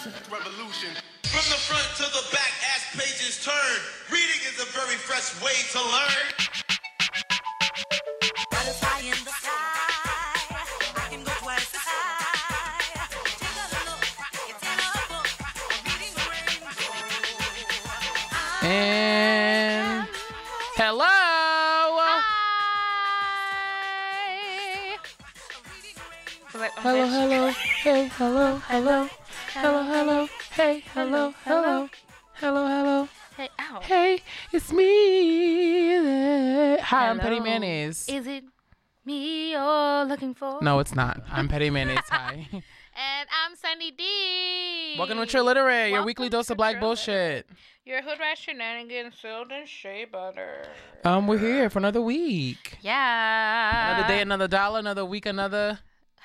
Revolution. From the front to the back as pages turn, reading is a very fresh way to learn. Butterfly in the sky. I can go twice as high. Take a look. It's in a book. I'm reading the rainbow. And hello. Hello, hello, hey, hello, hello, hello, hello, hey, hello, hello, hello, hello, Hey, ow. hey, it's me. Hi, I'm Petty. Mayonnaise. Is it me you're looking for? No, it's not. I'm Petty Mayonnaise. Hi. And I'm Sunny D. Welcome to True Literate, your Welcome weekly dose to of black True bullshit. Your hood rat shenanigans filled in shea butter. Um, we're here for another week. Yeah. Another day, another dollar, another week, another.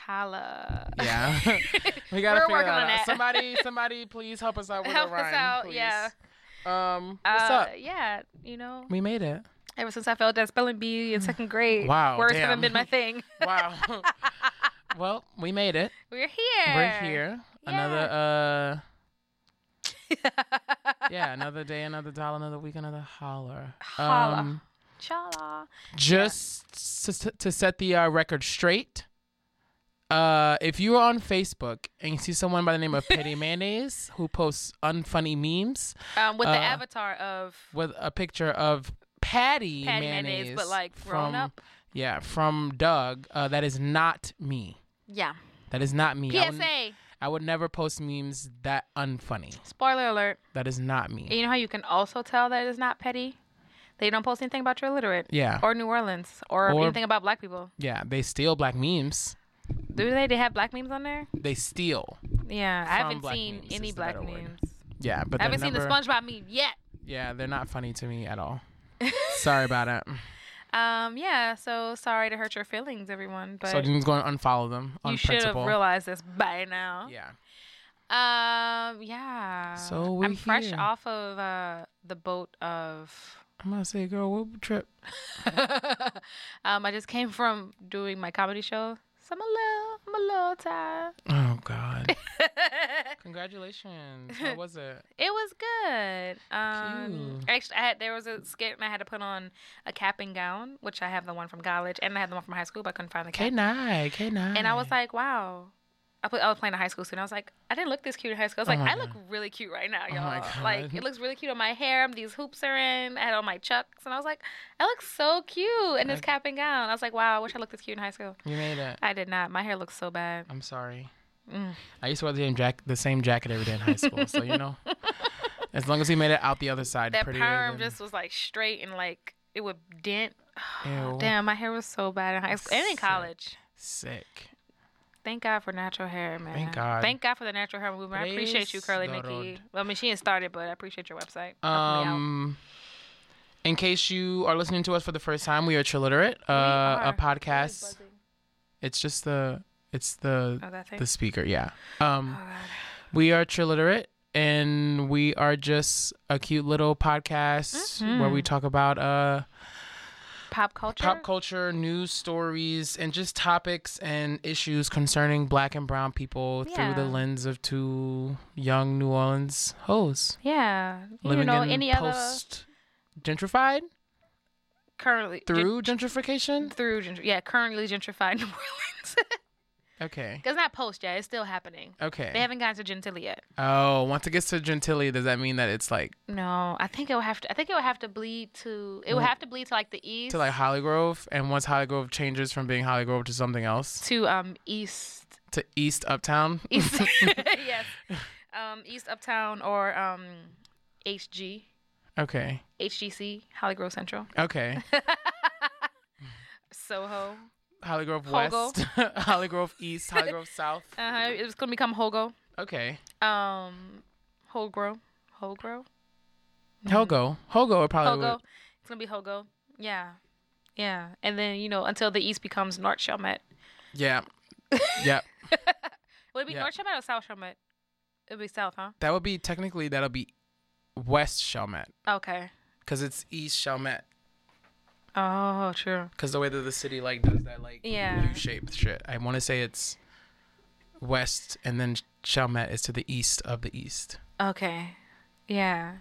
Holla. Yeah, we gotta We're figure working on out. Somebody, somebody, please help us out with Help a us rhyme, out, please. yeah. Um, what's Uh, up? Yeah, you know, We made it. ever since I failed that spelling bee in second grade, Wow, words damn. haven't been my thing. Wow. well, we made it. We're here. We're here. Another uh. yeah, another day, another dollar, another week, another holler. Holla. Um, Chala. just to, to set the uh, record straight. Uh, if you are on Facebook and you see someone by the name of Petty Mayonnaise who posts unfunny memes Um, with the Uh, avatar of with a picture of Patty, Patty mayonnaise, but, like, grown from, up? Yeah, from Doug. Uh, that is not me. yeah. That is not me. I would, PSA. I would never post memes that unfunny. Spoiler alert. That is not me. You know how you can also tell that it's not petty? They don't post anything about your illiterate. Yeah. Or New Orleans. Or, Or- anything about black people. Yeah, they steal black memes. Do they? They have black memes on there? They steal. Yeah. I haven't black seen memes any is the black better word. memes. Yeah, but I they're haven't seen the never- SpongeBob meme yet. Yeah, they're not funny to me at all. Sorry about it. Um, yeah, so sorry to hurt your feelings, everyone. But So I'm just going to unfollow them on you should have principle. realized this by now. Yeah. Um, yeah. So we I'm fresh here. off of uh the boat of I'm gonna say, girl, what trip? um I just came from doing my comedy show. So I'm a little I'm a little tired. Oh God. Congratulations. How was it? It was good. Um, Cute. actually, I had there was a skit and I had to put on a cap and gown, which I have the one from college and I had the one from high school, but I couldn't find the K nine, K nine. And I was like, wow. I, put, I was playing a high school student. I was like, I didn't look this cute in high school. I was Oh like, my I look really cute right now, y'all. my God. Like, it looks really cute on my hair. These hoops are in. I had on my chucks. And I was like, I look so cute in this cap and gown. I was like, wow, I wish I looked this cute in high school. you made it. I did not. My hair looks so bad. I'm sorry. Mm. I used to wear the same jacket, the same jacket every day in high school. so you know, as long as he made it out the other side, That perm just was like straight and like it would dent. Ew. Damn, my hair was so bad in high school and in college. sick. Thank God for natural hair, man. God. Thank God for the natural hair movement. I appreciate you, Curly Nikki. Well, I mean, she didn't start it, but I appreciate your website. helping me out. Um, in case you are listening to us for the first time, we are Triliterate, uh, are. a podcast. It's just the, it's the, Oh, the speaker. Yeah. Um, Oh, we are Triliterate, and we are just a cute little podcast where Mm-hmm. we talk about uh Pop culture. pop culture, news stories, and just topics and issues concerning black and brown people through the lens of two young New Orleans hoes Yeah. You living know, in any post gentrified currently through gen- gentrification. through yeah, currently gentrified New Orleans. Okay. Cause not post yet. It's still happening. Okay. They haven't gotten to Gentilly yet. oh, once it gets to Gentilly, does that mean that it's like No, I think it would have to. I think it would have to bleed to. It would have to bleed to like the east. to like Hollygrove? And once Hollygrove changes from being Hollygrove to something else, to um east to East Uptown? east yes um east uptown or um HG okay. HGC Hollygrove Central Okay. Soho. Hollygrove Hogo. West, Hollygrove East, Hollygrove South. Uh, it's gonna become Hogo. Okay. Um, Holgrow. Holgrow. Hogo. Hogo would probably Hogo. would- It's gonna be Hogo. Yeah. Yeah. And then, you know, until the east becomes North Chalmette. Yeah. yep. Would it be Yeah. North Chalmette or South Chalmette? It'd be South, huh? That would be technically that'll be West Chalmette Okay. because it's East Chalmette Oh, true. because the way that the city like does that like Yeah. U-shaped shit. I want to say it's west, and then Chalmette is to the east of the east. Okay. Yeah.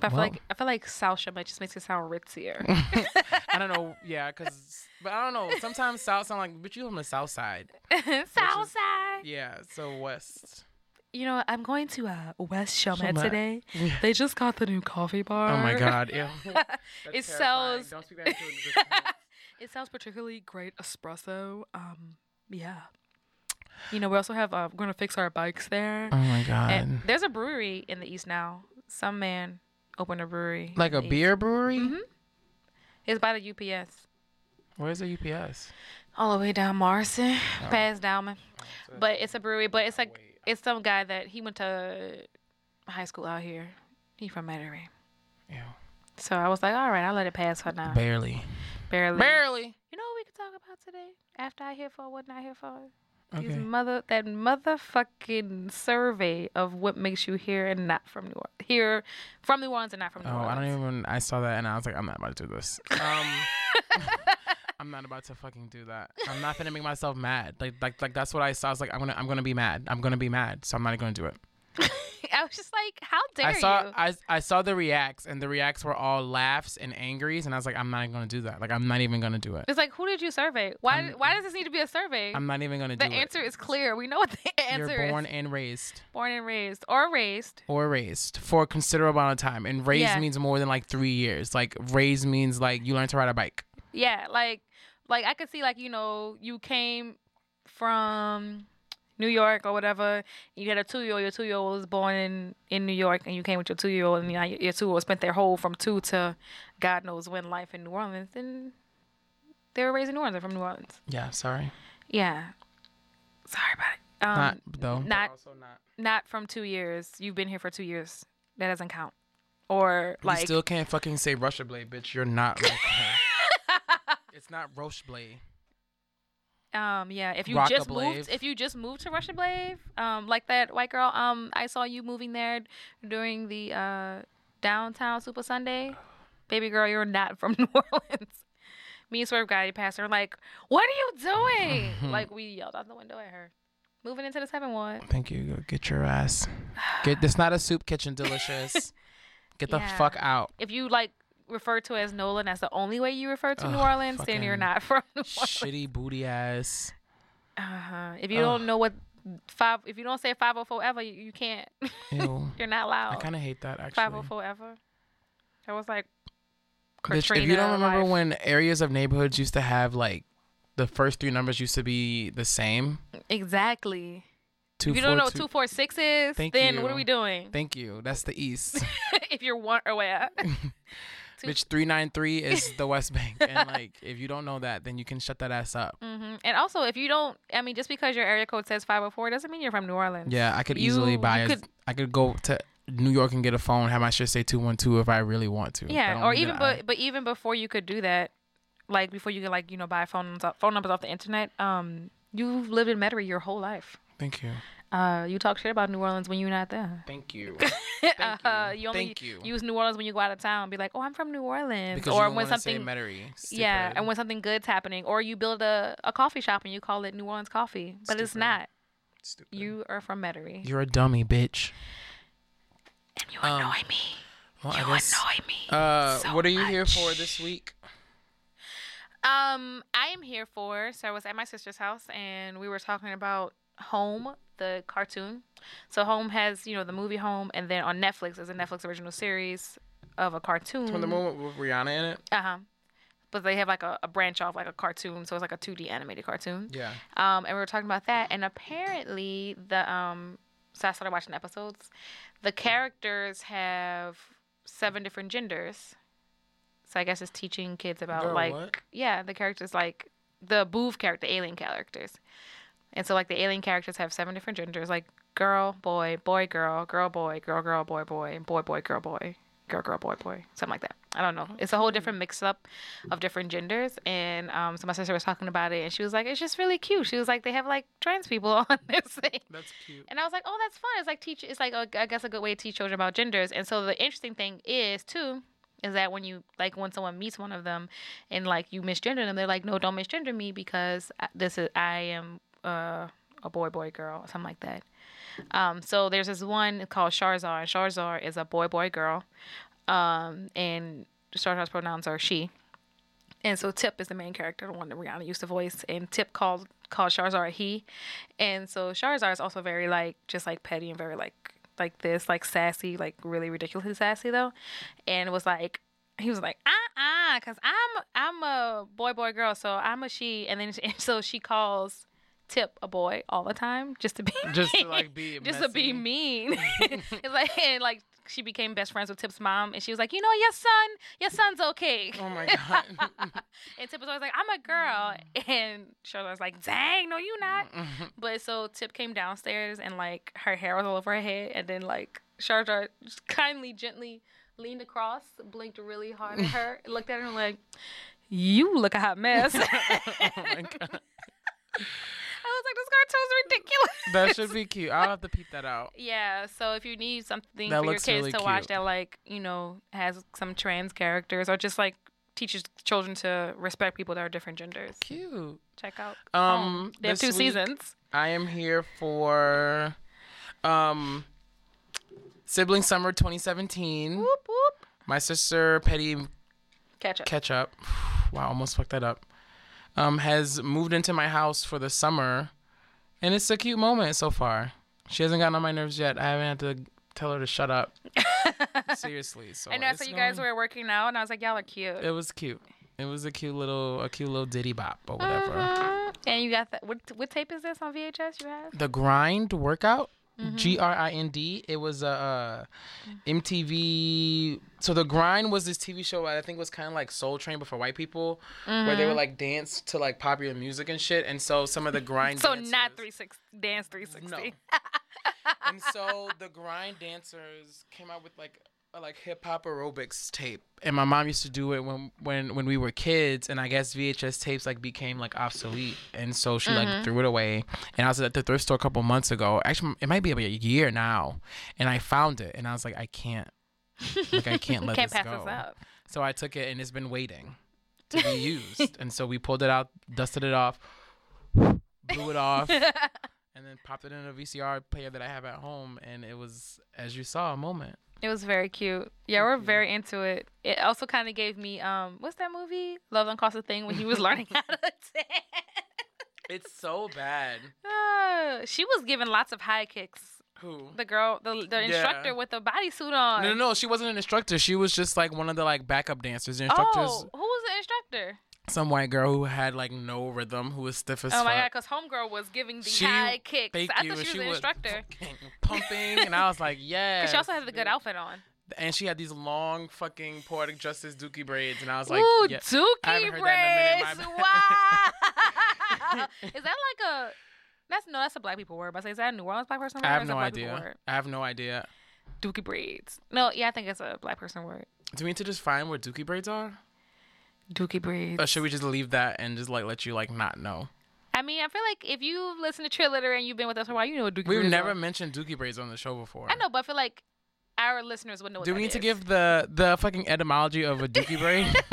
But I feel like I feel like South Chalmette just makes it sound ritzier. I don't know, yeah, cause but I don't know. Sometimes south sound like, but you on the south side. South side. Yeah, so west. You know. I'm going to uh, West Chalmette Chalmette. today. They just got the new coffee bar. Oh my god, ew. It sells. Don't speak that into. It sounds particularly great espresso. Um, yeah. You know, we also have. Uh, we're gonna fix our bikes there. Oh my god. And there's a brewery in the east now. Some man opened a brewery. like a the east. beer brewery? Mm-hmm. It's by the UPS. Where's the UPS? All the way down Morrison, Oh. past Dalman. But it's a brewery. But it's like Wait. It's some guy that he went to high school out here. He from Metairie. Yeah. So I was like, all right, I'll let it pass for now. Barely. Barely. Barely. You know what we could talk about today? After I hear for what not here for? These mother that motherfucking survey of what makes you here and not from New Orleans. Here from New Orleans and not from New Oh, Orleans. I don't even. I saw that and I was like, I'm not about to do this. Um, I'm not about to fucking do that. I'm not gonna make myself mad. Like, like, like that's what I saw. I was like, I'm gonna, I'm gonna be mad. I'm gonna be mad. So I'm not gonna do it. I was just like, how dare I saw, you? I, I saw the reacts, and the reacts were all laughs and angries, and I was like, I'm not gonna do that. Like, I'm not even gonna do it. It's like, who did you survey? Why? I'm- why does this need to be a survey? I'm not even gonna the do it. The answer is clear. We know what the answer is. You're born is. and raised, Born and raised, or raised. or raised for a considerable amount of time, and raised Yeah. means more than like three years. Like, raised means like you learn to ride a bike. Yeah, like, like I could see, like you know, you came from New York or whatever. You had a two year old. Your two year old was born in in New York, and you came with your two year old, and you know, your two year old spent their whole from two to God knows when life in New Orleans, and they were raised in New Orleans. They're from New Orleans. Yeah, sorry. Yeah. Sorry about it. Um, not though. not- also not. not from two years. You've been here for two years. That doesn't count. Or you like still can't fucking say Russia Blade, bitch. You're not like her. It's not Roche Blade. um yeah, if you just moved if you just moved to Rocheblave, um like that white girl, um I saw you moving there during the uh downtown Super Sunday. Baby girl, you're not from New Orleans. Me and Swerve guy passed her like, What are you doing? like we yelled out the window at her. Moving into the seven one. Thank you. Go Get your ass. Get. It's not a soup kitchen, delicious. Get the Yeah. fuck out. If you like refer to as Nolan, that's the only way you refer to New Orleans, then you're not from New Orleans. Shitty booty ass. Uh-huh. If you Ugh. don't know what five, if you don't say five oh four ever, you, you can't. You're not allowed. I kind of hate that actually. Five oh four ever. That was like. Bitch, if you don't remember life. when areas of neighborhoods used to have like the first three numbers used to be the same. Exactly. Two, if you don't know four, what two four six is, then what are we doing? Thank you. That's the east. if you're one where? Two- Bitch, three nine three is the West Bank, and like if you don't know that, then you can shut that ass up. hmm And also, if you don't, I mean, just because your area code says five oh four doesn't mean you're from New Orleans. Yeah, I could easily buy. you a- could- I could go to New York and get a phone, have my shit say two one two if I really want to. Yeah, or even but but even before you could do that, like before you could like you know buy phones off, phone numbers off the internet, um, you've lived in Metairie your whole life. Thank you. Uh, you talk shit about New Orleans when you're not there. Thank you. uh, you. you only Thank you. use New Orleans when you go out of town. Be like, oh, I'm from New Orleans, Because or when something. Metairie, Yeah, and when something good's happening, or you build a, a coffee shop and you call it New Orleans Coffee, but it's not. Stupid. You are from Metairie. You're a dummy, bitch. and you um, annoy me. Well, You guess. annoy me. Uh, so what are you here for this week? Um, I am here for. So I was at my sister's house and we were talking about Home, the cartoon. So Home has, you know, the movie Home, and then on Netflix is a Netflix original series of a cartoon. From the moment with Rihanna in it. Uh huh. But they have like a, a branch off, like a cartoon, so it's like a 2D animated cartoon. Yeah. Um, and we were talking about that, and apparently the um, so I started watching episodes. The characters have seven different genders. So I guess it's teaching kids about Girl, like what? yeah, the characters like the Boov character, alien characters. And so like the alien characters have seven different genders, like girl, boy, boy, girl, girl, boy, girl, girl, boy, boy, boy, boy, girl, boy, girl, girl, boy, boy, something like that. I don't know. It's a whole different mix up of different genders. And um, so my sister was talking about it, and she was like, "It's just really cute." She was like, "They have like trans people on this thing." That's cute. And I was like, "Oh, that's fun." It's like teach. It's like a, I guess a good way to teach children about genders. And so the interesting thing is too is that when you like when someone meets one of them and like you misgender them, they're like, "No, don't misgender me because this is I am uh, a boy boy girl something like that. Um, so there's this one called Charizard. and Charizard is a boy boy girl, um, and Charizard's pronouns are she. And so Tip is the main character, the one that Rihanna used to voice, and Tip called called Charizard he, and so Charizard is also very like just like petty and very like like this like sassy like really ridiculously sassy though, and it was like he was like uh uh cause I'm I'm a boy boy girl so I'm a she and then and so she calls Tip a boy all the time just to be Just to, like, be just to be mean. it's like and like she became best friends with Tip's mom and she was like you know your son your son's okay. Oh my god. And Tip was always like, I'm a girl. And Charlotte was like, dang, no, you not. But so Tip came downstairs and like her hair was all over her head. And then like Charlotte just kindly, gently leaned across, blinked really hard at her, looked at her and like, you look a hot mess. Oh my god. was like, this cartoon's ridiculous. That should be cute. I'll have to peep that out. Yeah, so if you need something That for your kids really to watch that like, you know, has some trans characters or just like teaches children to respect people that are different genders. Cute. Check out. Um, they have two week- seasons. I am here for um Sibling Summer 2017. Whoop whoop. My sister Petty Ketchup. Ketchup. Wow, almost fucked that up. Um, has moved into my house for the summer, and it's a cute moment so far. She hasn't gotten on my nerves yet. I haven't had to tell her to shut up. Seriously. So I know. So you guys going- were working out, and I was like, y'all are cute. It was cute. It was a cute little, a cute little ditty bop or whatever. Mhm. And you got that. What, what tape is this on VHS? You have? The grind workout. Mm-hmm. G R I N D. It was a uh, MTV. So the grind was this TV show I think was kind of like Soul Train, but for white people, where Mm-hmm. they would like dance to like popular music and shit. And so some of the grind. So dancers, not three six dance three sixty. No. and so the grind dancers came out with like like hip hop aerobics tape, and my mom used to do it when when when we were kids, and I guess VHS tapes like became like obsolete, and so she Mm-hmm. like threw it away. And I was at the thrift store a couple months ago. Actually, it might be about a year now, and I found it, and I was like, I can't, like I can't let Can't this pass go. this up. So I took it, and it's been waiting to be used, and so we pulled it out, dusted it off, blew it off. And then popped it in a VCR player that I have at home, and it was, as you saw, a moment. It was very cute. Yeah, we're very into it. It also kind of gave me um, what's that movie? Love Don't Cost a Thing when he was learning how to dance. It's so bad. Uh, she was giving lots of high kicks. Who? The girl, the the instructor with the bodysuit on. No, no, no. She wasn't an instructor. She was just like one of the like backup dancers. The instructors, Oh, who was the instructor? Some white girl who had like no rhythm, who was stiff as Oh fuck. my god, because Homegirl was giving the She- high kicks. Thank I you. thought and she was the instructor. fucking pumping, and I was like, yeah. Because she also had the good outfit on. And she had these long fucking poetic justice dookie braids, and I was like, Ooh, yeah. Dookie haven't heard that in a minute, braids. Wow. is that like a? That's no, that's a black people word. But I say, is that a New Orleans black person word? I have no idea. I have no idea. Dookie braids. No, yeah, I think it's a black person word. Do we need to just find where dookie braids are? Dookie braids. Or should we just leave that and just like let you like not know? I mean, I feel like if you listen to Trill Litter and you've been with us for a while, you know what Dookie We've braids never are. mentioned dookie braids on the show before. I know, but I feel like our listeners would know what Do we need to give the the fucking etymology of a dookie brain?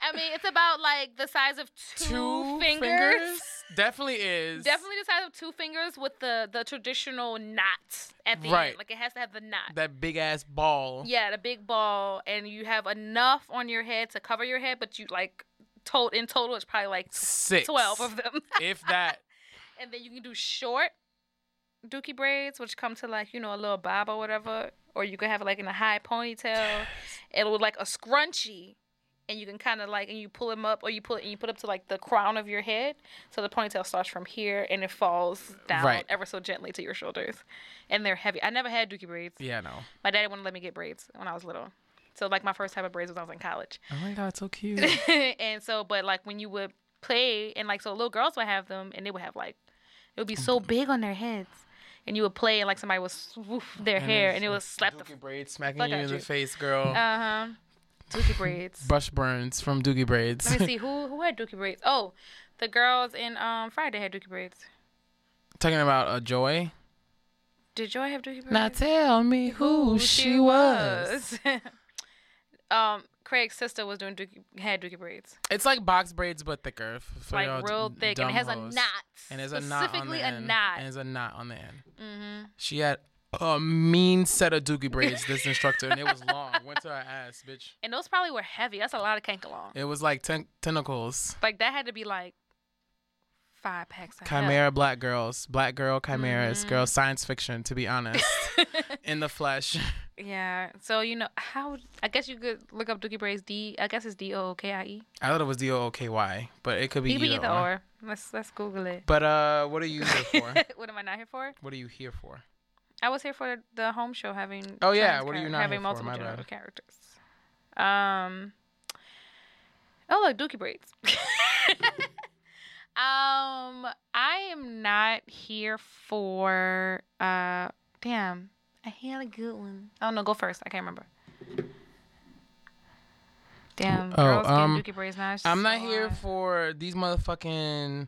I mean, it's about like the size of two, fingers. Definitely is. Definitely the size of two fingers with the the traditional knot at the Right. end. Like it has to have the knot. That big ass ball. Yeah, the big ball, and you have enough on your head to cover your head, but you like total in total it's probably like Six. twelve of them. if that. and then you can do short dookie braids, which come to like you know a little bob or whatever, or you can have it like in a high ponytail. It would like a scrunchie, and you can kind of like and you pull them up, or you pull it and you put up to like the crown of your head, so the ponytail starts from here and it falls down Right. ever so gently to your shoulders, and they're heavy. I never had dookie braids. Yeah, no. My daddy wouldn't let me get braids when I was little. So like my first type of braids was when I was in college. Oh my god, it's so cute. and so but like when you would play and like so little girls would have them and they would have like it would be so big on their heads. And you would play and like somebody would swoof their hair and it would slap the braids smacking you in the face, girl. uh huh. Dookie braids. Brush burns from Dookie braids. Let me see who who had dookie braids. Oh, the girls in um Friday had dookie braids. Talking about a joy. Did Joy have dookie braids? Now tell me who she was. um, Craig's sister was doing dookie, had dookie braids, It's like box braids but thicker. For like real thick, and it has a knot. And there's a knot specifically a end. knot. And there's a knot on the end. mm-hmm. She had a mean set of dookie braids. This instructor, and it was long. Went to her ass, bitch. And those probably were heavy. That's a lot of Kanekalon. It was like ten- tentacles. Like that had to be like five packs. Chimera black girls, black girl chimeras, Mm-hmm. girl science fiction. To be honest, in the flesh. Yeah. So you know how? I guess you could look up dookie braids. D. I guess it's D O O K I E. I thought it was D O O K Y, but it could be It could be either, either or. or. Let's let's Google it. But uh, what are you here for? what am I not here for? what are you here for? I was here for the home show having. Oh, yeah, what are you not having here for? multiple My bad. characters? Um. Oh look, Dookie braids. um, I am not here for. Uh, damn, I had a good one. Oh no, go first. I can't remember. Damn, Oh, girls um, Dookie braids now. I'm not so here hard. for these motherfucking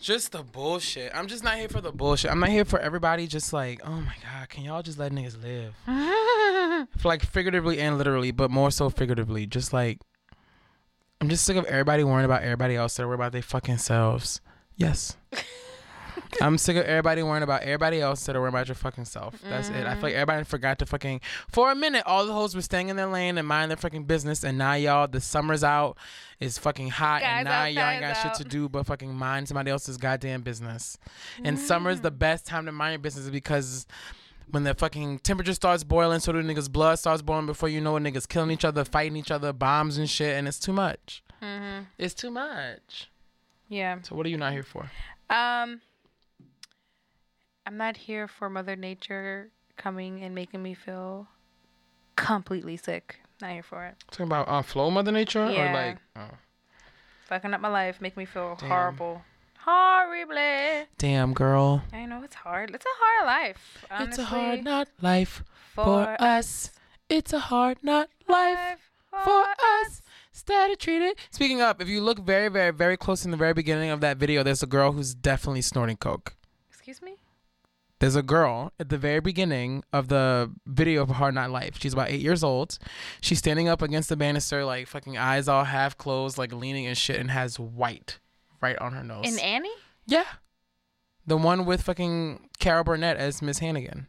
just the bullshit. I'm just not here for the bullshit. I'm not here for everybody just like, oh my god, can y'all just let niggas live? Like figuratively and literally, but more so figuratively. Just like I'm just sick of everybody worrying about everybody else that worry about their fucking selves. Yes. I'm sick of everybody worrying about everybody else instead of worrying about your fucking self. That's it. I feel like everybody forgot to fucking for a minute. All the hoes were staying in their lane and mind their fucking business, and now y'all the summer's out, is fucking hot, Guys and now out, y'all ain't got guys shit to do but fucking mind somebody else's goddamn business. And summer's the best time to mind your business because when the fucking temperature starts boiling, so the niggas' blood starts boiling before you know it, niggas killing each other, fighting each other, bombs and shit, and it's too much. Mhm. It's too much. Yeah. So what are you not here for? Um, I'm not here for Mother Nature coming and making me feel completely sick. Not here for it. Talking about uh, flow, Mother Nature, or Yeah. like, oh. Fucking up my life, make me feel Damn. horrible. Horribly. damn girl. I know it's hard. It's a hard life. Honestly. It's a hard knock life for, For us. It's a hard knock life for us. Steady treated. Speaking up, if you look very, very, very close in the very beginning of that video, there's a girl who's definitely snorting coke. Excuse me? There's a girl at the very beginning of the video of Hard Knock Life. She's about eight years old. She's standing up against the banister, like fucking eyes all half closed, like leaning and shit, and has white right on her nose. And Annie? yeah. The one with fucking Carol Burnett as Miss Hannigan.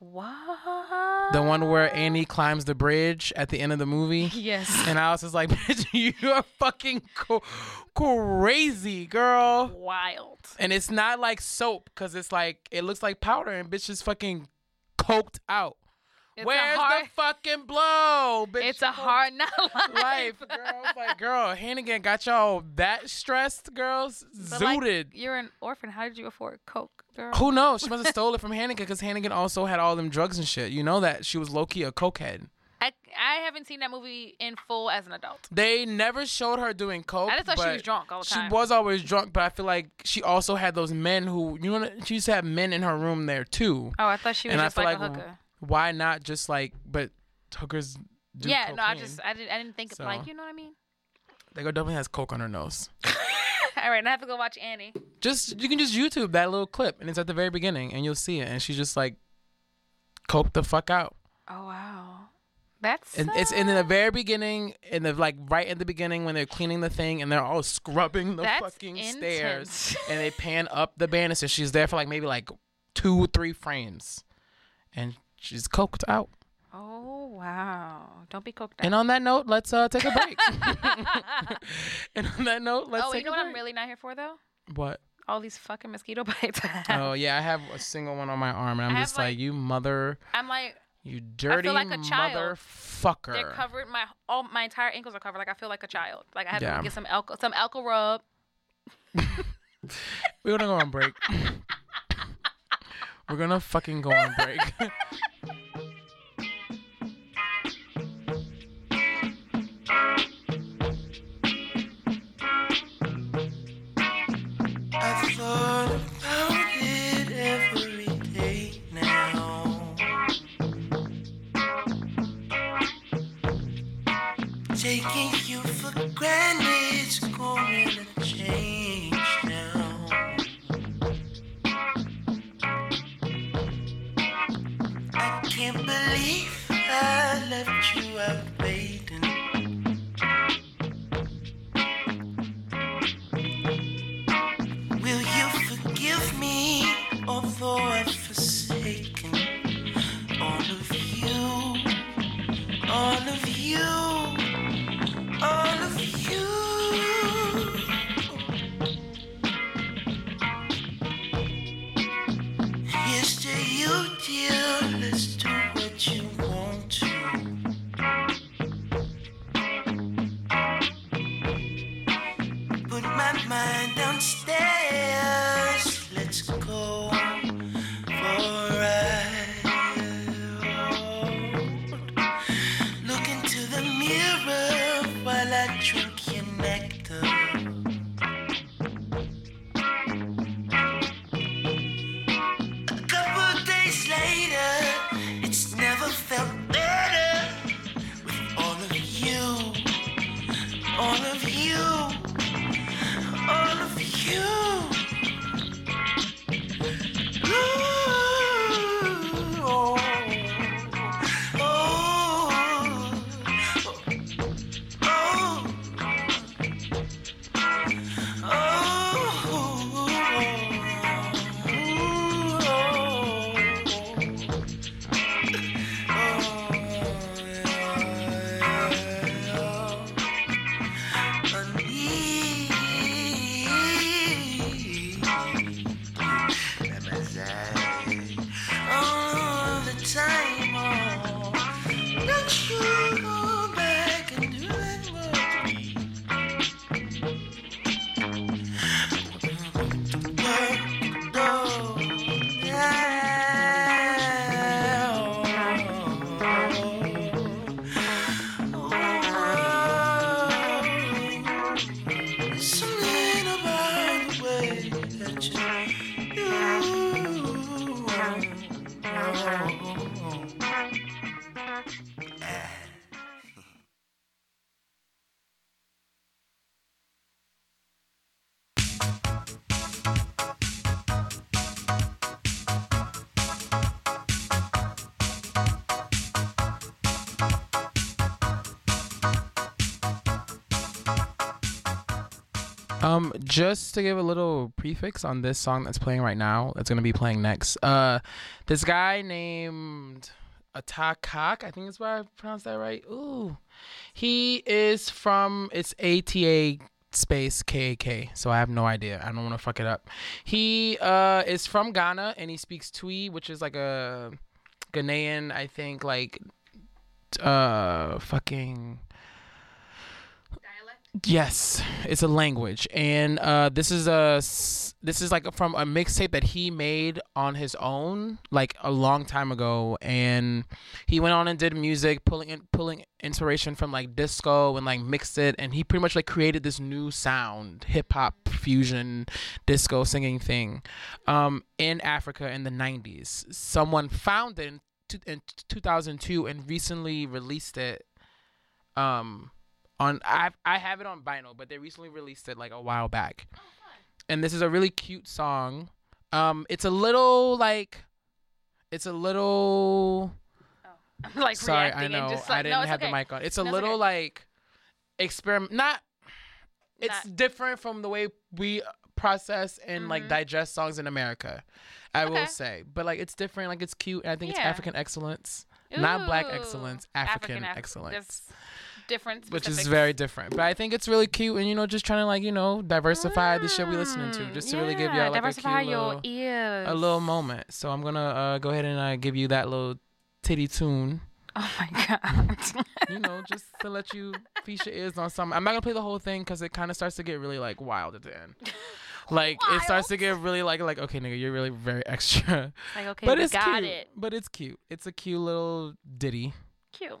What? The one where Annie climbs the bridge at the end of the movie. Yes. And I was just like, bitch, you are fucking co- crazy, girl. Wild. And it's not like soap because it's like, it looks like powder and bitch is fucking coked out. It's Where's hard, the fucking blow, bitch? It's a hard not life. life, girl. Like, girl, Hannigan got y'all that stressed, girls. But, like, Zooted. you're an orphan. How did you afford coke, girl? Who knows? She must have stole it from Hannigan because Hannigan also had all them drugs and shit. You know that she was low key a cokehead. I I haven't seen that movie in full as an adult. They never showed her doing coke. I just thought she was drunk all the time. She was always drunk, but I feel like she also had those men who you know she used to have men in her room there too. Oh, I thought she was And I just feel like, like a hooker. Why not just like but hookers do Yeah, no, I just I didn't I didn't think of So- like you know what I mean. That girl definitely has coke on her nose. all right, now I have to go watch Annie. Just you can just YouTube that little clip and it's at the very beginning and you'll see it and she's just like coke the fuck out. Oh wow, that's And it's in the uh, very beginning, in the like right in the beginning when they're cleaning the thing and they're all scrubbing the That's fucking stairs and they pan up the banister. She's there for like maybe like two, three frames, and she's coked out. Oh wow, don't be cooked out. And on that note, let's uh take a break. and on that note, let's oh, take you know a what break. I'm really not here for though? what? All these fucking mosquito bites. Oh yeah, I have a single one on my arm, and I'm just like, like- you mother, I'm like you dirty like a child. motherfucker. they're covered. My all my entire ankles are covered. Like I feel like a child. Like I have Yeah. to get some alcohol, some alcohol rub. We're gonna go on break. We're gonna fucking go on break. just to give a little prefix on this song that's playing right now, that's gonna be playing next. Uh, this guy named Ata Kak, I think that's why I pronounced that right. Ooh, he is from it's ATA space KAK, so I have no idea. I don't want to fuck it up. He uh is from Ghana and he speaks Twi, which is like a Ghanaian, I think, like uh fucking Yes, it's a language, and uh, this is a this is like from a mixtape that he made on his own, like a long time ago, and he went on and did music, pulling in, pulling inspiration from like disco and like mixed it, and he pretty much like created this new sound, hip hop fusion, disco singing thing, um, in Africa in the '90s. Someone found it in, in 2002 and recently released it, um on I I have it on vinyl, but they recently released it like a while back. And this is a really cute song. Um it's a little like it's a little I'm like sorry, reacting I know. and just I didn't no, have okay. the mic on. It's a No, it's little okay. like experiment not it's Not- different from the way we process and like Mhm. digest songs in America. I Okay. will say. But like it's different, like it's cute and I think it's African excellence. Not black excellence, African, Af- excellence different which is very different. But I think it's really cute, and you know, just trying to like you know diversify the shit we listening to, Mm, just to really give y'all like a cute your little, ears. a little moment. So I'm gonna uh, go ahead and uh, give you that little titty tune, Oh my god. you know, just to let you feast your ears on something. I'm not gonna play the whole thing because it kind of starts to get really like wild at the end. Like it starts to get really like like okay, nigga, you're really very extra. like okay, but it's got cute. it. But it's cute. It's a cute little ditty. Cute.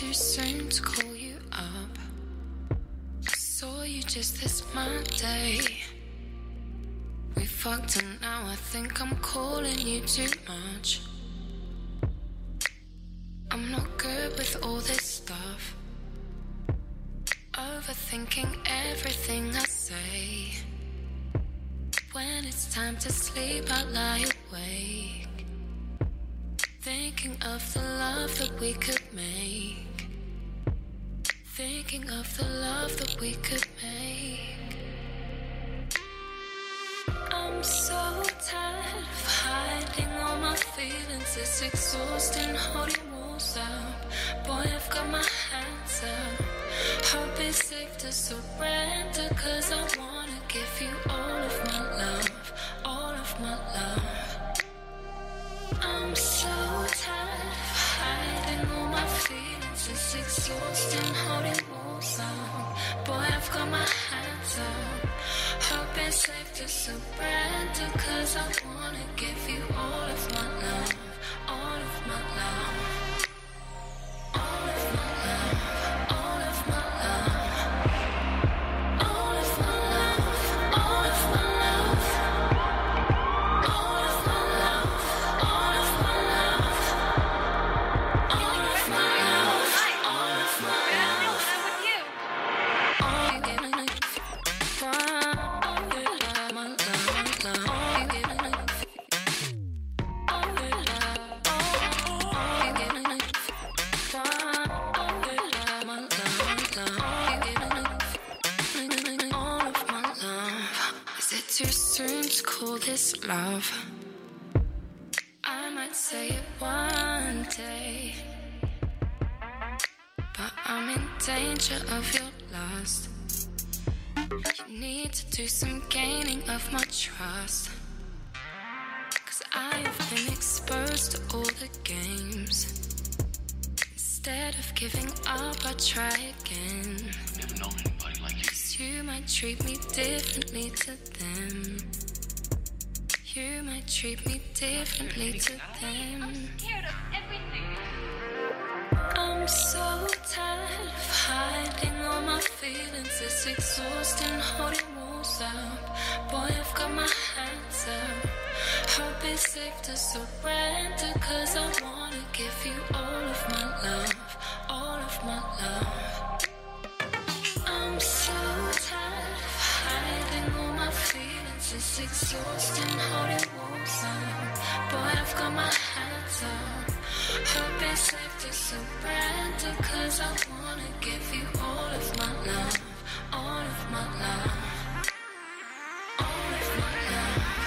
too soon to call you up? I saw you just this Monday. We fucked and now I think I'm calling you too Cause I wanna give treat me differently to them. I'm so tired of hiding all my feelings. It's exhausting holding walls up. Boy, I've got my hands up. Hope it's safe to surrender. Cause I wanna give you all of my love. All of my love. It's exhausting holding walls up. Boy, I've got my hands up. Hope it's safe to surrender. Cause I wanna give you all of my love. All of my love. All of my love.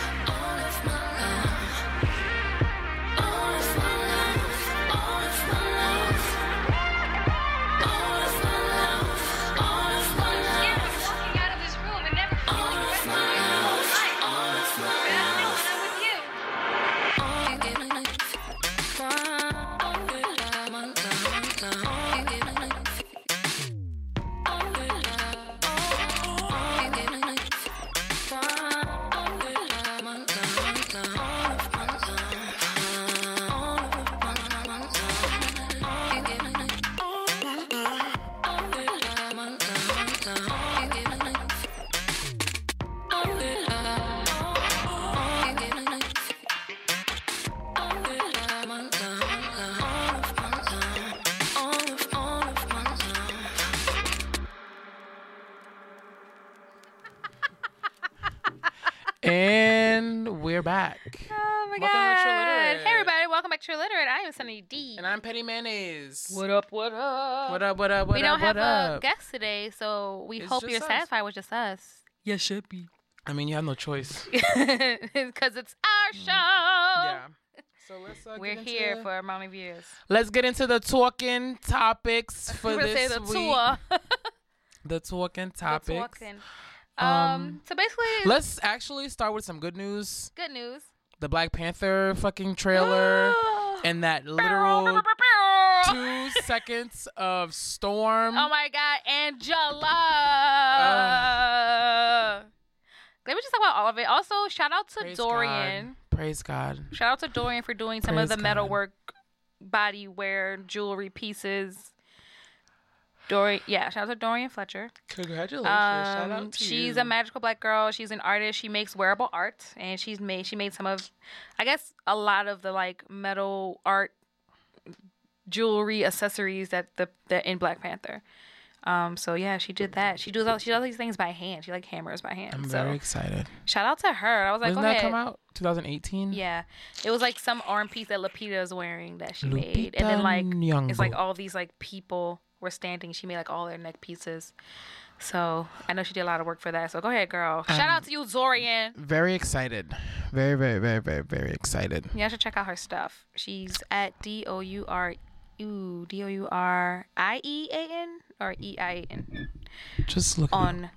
Everybody, welcome back to True Literate. I am Sunny D. And I'm Petty Mayonnaise. What up? What up? What up? What up? What we up? don't have what a guest today, so we It's hope you're us. satisfied with just us. Yes, should be. I mean, you have no choice. Because it's our show. yeah. So let's. Uh, We're get here into- for Mommy Views. Let's get into the talking topics for this say the week. tour. The talking topics. The topics. talking. Um, Um, so basically, Let's actually start with some good news. good news. The Black Panther fucking trailer and that literal two seconds of storm. Oh my God, Angela. Let me just talk about all of it. Also, shout out to Dorian. God. Praise God. Shout out to Dorian for doing some of Praise the God. metalwork, body wear, jewelry pieces. Dory, yeah, shout out to Dorian Fletcher. Congratulations! Shout Um, out to she's you. a magical black girl. She's an artist. She makes wearable art, and she's made she made some of, I guess, a lot of the like metal art, jewelry, accessories that the that in Black Panther. Um, so yeah, she did that. She does all she does all these things by hand. She like hammers by hand. I'm so very excited. shout out to her. I was like, When did that ahead. come out? 2018. Yeah, it was like some arm piece that Lupita is wearing that she made, and then Lupita like it's like all these like people were standing. She made like all their neck pieces. So I know she did a lot of work for that. So go ahead, girl. Shout Um, out to you, Zorian. Very excited. Very, very, very, very, very excited. Yeah, I should check out her stuff. She's at D O U R U D O U R I E A N or E I N Just look. on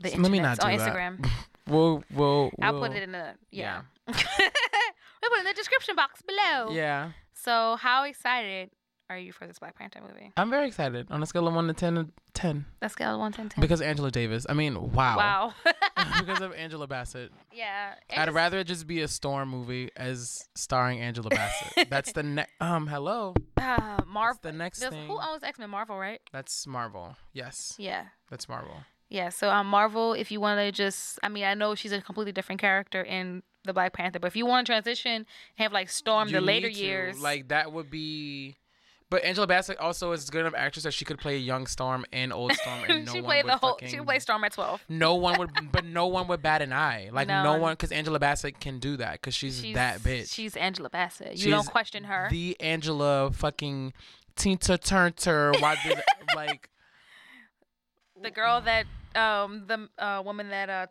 the Let internet me not on do that. Instagram. We'll, we'll, I'll put it in the yeah. we'll put it in the description box below. Yeah, So how excited are you for this Black Panther movie? I'm very excited. On a scale of one to 10, to 10. Let's go one ten ten. Because Angela Davis. I mean, wow. Wow. because of Angela Bassett. yeah. I'd rather it just be a Storm movie as starring Angela Bassett. That's the next. Um, hello. uh, Marvel. the next thing. Who owns X Men? Marvel, right? That's Marvel. Yes, Yeah. that's Marvel. Yeah, so um, Marvel, if you want to just, I mean, I know she's a completely different character in the Black Panther, but if you want to transition and have like Storm You the later to. years, like that would be. But Angela Bassett also is a good enough actress that she could play young Storm and old Storm, and no she one played would the whole, fucking, she played Storm at twelve. No one would, but no one would bat an eye. Like no, No. one, because Angela Bassett can do that, because she's, She's that bitch. She's Angela Bassett. You She's don't question her. The Angela fucking Tina Turner. Why did like? the girl that, um, the uh, woman that uh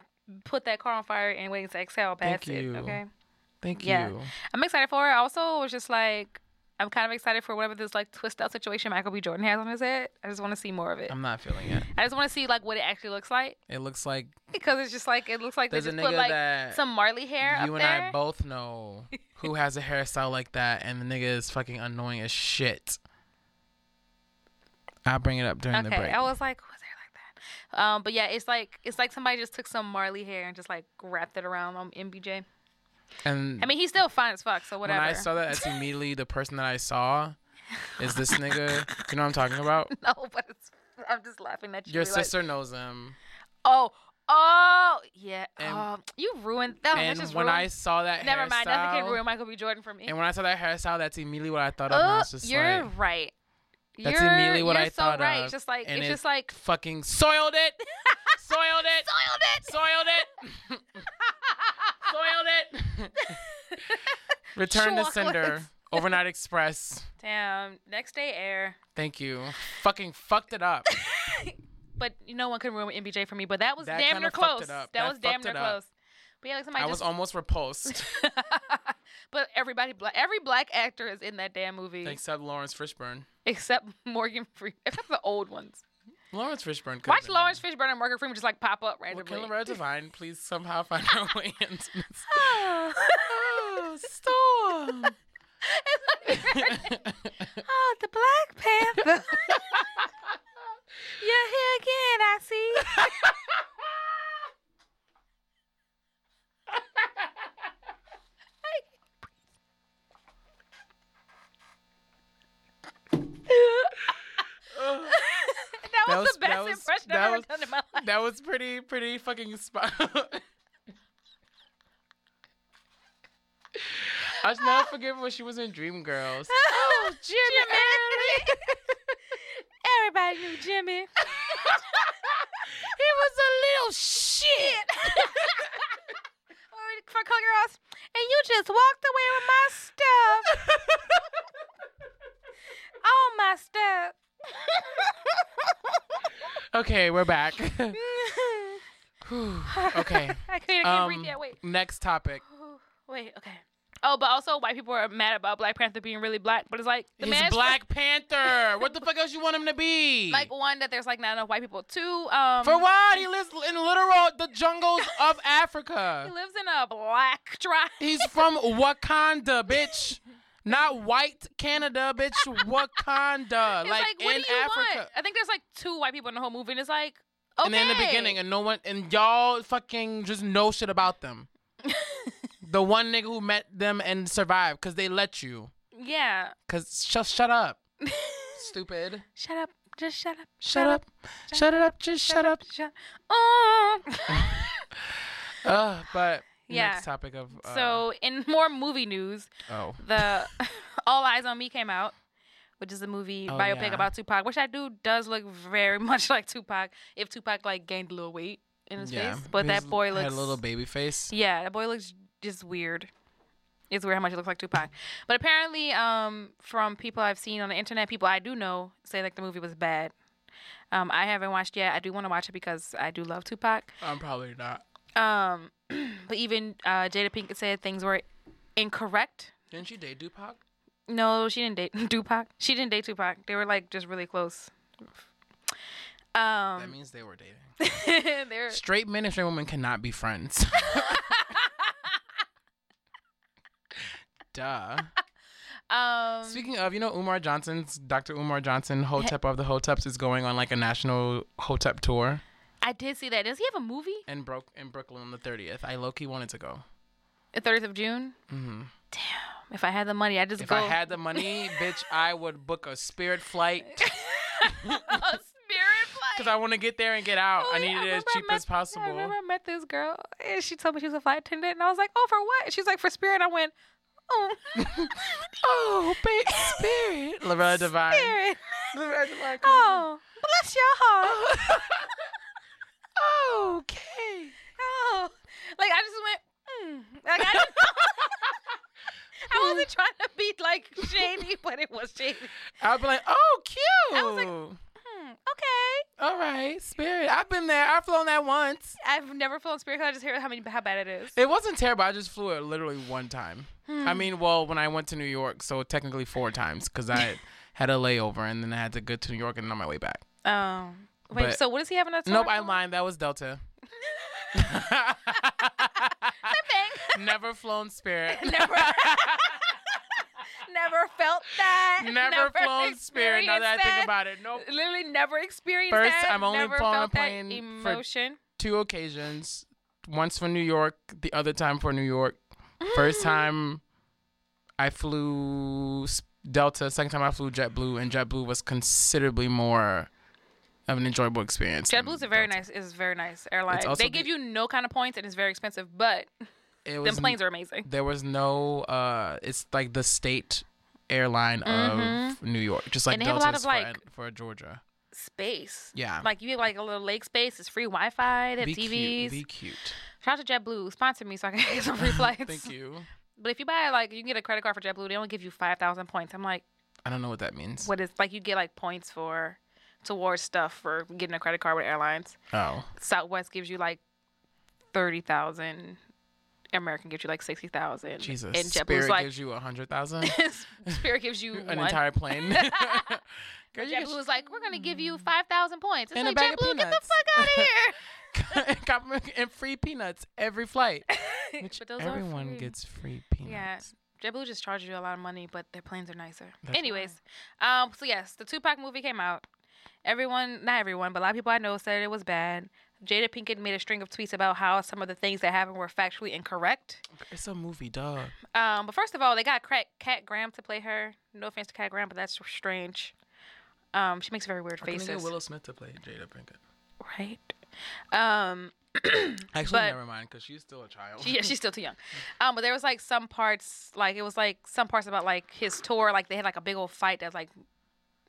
put that car on fire and waiting to exhale. Thank Bassett. you. Okay. Thank you. Yeah. I'm excited for it. I also was just like, I'm kind of excited for whatever this like twist out situation Michael B. Jordan has on his head. I just want to see more of it. I'm not feeling it. I just want to see like what it actually looks like It looks like because it's just like it looks like they just put like that some Marley hair you and there. I both know who has a hairstyle like that, and the nigga is fucking annoying as shit. I'll bring it up during the okay, break. I was like, like that? Um, but yeah, it's like it's like somebody just took some Marley hair and just like wrapped it around on MBJ. And I mean, he's still fine as fuck, so whatever. when. I saw that, that's immediately the person that I saw is this nigga. You know what I'm talking about? no, but it's, I'm just laughing at you. Your like, sister knows him. oh, oh, yeah. And- oh, you ruined that. and when ruined, I saw that never mind. Nothing can hairstyle- ruin Michael B. Jordan for me. And when I saw that hairstyle, that's immediately what I thought of. and I was just you're like, right. That's you're, immediately what you're I so thought right. of. It's just like and it's it just like fucking soiled it, soiled it, soiled it. soiled it, soiled it. Return to sender. Overnight Express. Damn. Next day air. Thank you. Fucking fucked it up. But no one can ruin MBJ for me. But that was That damn near close. That, That was damn near close. But yeah, like somebody I just. was almost repulsed. But everybody, black, every black actor is in that damn movie Except Laurence Fishburne. except Morgan Freeman, except the old ones. Laurence Fishburne. Watch Laurence there. Fishburne and Morgan Freeman just like pop up Well, randomly. Killer Red Divine, please somehow find our way into this. oh, Oh, storm. oh, the Black Panther. You're here again, I see. That, was the best that was- impression that I've ever was- done in my life. that was pretty, pretty fucking spot. I'll never forget when she was in Dreamgirls. Oh, Jimmy. Everybody knew Jimmy. He was a little shit. Or for Color Girls, and you just walked away with my stuff. All my stuff. Okay, we're back. Okay. I couldn't Um, breathe yet. Wait. next topic. Wait, okay. Oh, but also white people are mad about Black Panther being really black, but it's like the He's Black Panther. What the fuck else you want him to be? like one that there's like not enough white people. Two, um For what? He lives in literal the jungles of Africa. he lives in a black tribe. He's from Wakanda, bitch. Not white Canada, bitch. Wakanda. Like, like, in Africa. want? I think there's like two white people in the whole movie, and it's like okay. And then in the beginning, and no one, and y'all fucking just know shit about them. the one nigga who met them and survived because they let you. yeah. Cause just shut up, stupid. Shut up, Just shut up. Shut up. Shut it up. Just shut up. Shut. Oh. Uh, but Yeah. next topic of uh, so, in more movie news, oh the All Eyez on Me came out, which is a movie Oh, biopic yeah. about Tupac, which I do does look very much like Tupac. If Tupac like gained a little weight in his yeah, face, but His- that boy looks a little baby face. Yeah, that boy looks just weird. It's weird how much he looks like Tupac. But apparently, um, from people I've seen on the internet, people I do know say like the movie was bad. Um, I haven't watched yet. I do want to watch it because I do love Tupac. I'm probably not. Um, but even uh, Jada Pinkett said things were incorrect. Didn't she date Tupac? No, she didn't date Tupac. She didn't date Tupac. They were like just really close. That Um, means they were dating. they're Straight men and straight women cannot be friends. Duh. um Speaking of, you know, Umar Johnson's Dr. Umar Johnson, Hotep of the Hoteps, is going on like a national Hotep tour I did see that. Does he have a movie? in Brook in Brooklyn on the 30th. I low key wanted to go. The 30th of June. hmm Damn. If I had the money, I'd just go. If go. I had the money, bitch, I would book a Spirit flight a spirit flight. because I want to get there and get out. I need it as cheap met- as possible. I remember I met this girl, and she told me she was a flight attendant, and I was like, "Oh, for what?" She's like, "For Spirit." I went, "Oh, Oh, big Spirit. Loretta Devine. Spirit. Loretta Devine. Oh, bless your heart." Okay. oh, like I just went, mm. like I. Didn't I wasn't trying to be like shady, but it was shady. I'd be like, oh, cute. I was like, Hmm, okay. All right, Spirit. I've been there. I've flown that once. I've never flown Spirit I just hear how many how bad it is. It wasn't terrible. I just flew it literally one time. Hmm. I mean, well, when I went to New York, so technically four times because I had a layover and then I had to go to New York and on my way back. Um, wait. But- so what does he have in that? Nope, I lied. That was Delta. Never flown Spirit. never, never felt that. Never, flown Spirit. Now that I think about it, nope. Literally never experienced First, that. I'm only never flown a that plane for- Two occasions. Once for New York, the other time for New York. First time I flew Delta. Second time I flew JetBlue, and JetBlue was considerably more of an enjoyable experience. JetBlue JetBlue's a very nice, is very nice airline. They the- give you no kind of points and it's very expensive, but It was n- planes are amazing. There was no. uh It's like the state airline of New York, just like Mm-hmm. And they have a lot of, like, for, for Georgia. Space. Yeah. Like you get like a little lake space. It's free Wi-Fi. They have Be TVs. cute. Be cute. Shout out to JetBlue. Sponsor me so I can get some free flights. Thank you. But if you buy like you can get a credit card for JetBlue, they only give you five thousand points. I'm like, I don't know what that means. what is like you get like points for towards stuff for getting a credit card with airlines. Oh. Southwest gives you like thirty thousand. American gives you like sixty thousand. Jesus. And JetBlue's Spirit like gives you a hundred thousand. Spirit gives you An entire plane. Girl, JetBlue was like, we're gonna give you five thousand points. It's And like JetBlue, get the fuck out of here. and free peanuts every flight. Which But those are everyone free. gets free peanuts. Yeah. JetBlue just charges you a lot of money, but their planes are nicer. That's Anyways, um, so yes, the Tupac movie came out. Everyone, not everyone, but a lot of people I know said it was bad. Jada Pinkett made a string of tweets about how some of the things that happened were factually incorrect. It's a movie, dog. Um, but first of all, they got Kat, Kat Graham to play her. No offense to Kat Graham, but that's strange. Um, she makes very weird Couldn't they get faces, Willow Smith to play Jada Pinkett. right? Um, Actually, But- never mind, because she's still a child. She, yeah, she's still too young. Um, but there was like some parts, like it was like some parts about like his tour, like they had like a big old fight that's like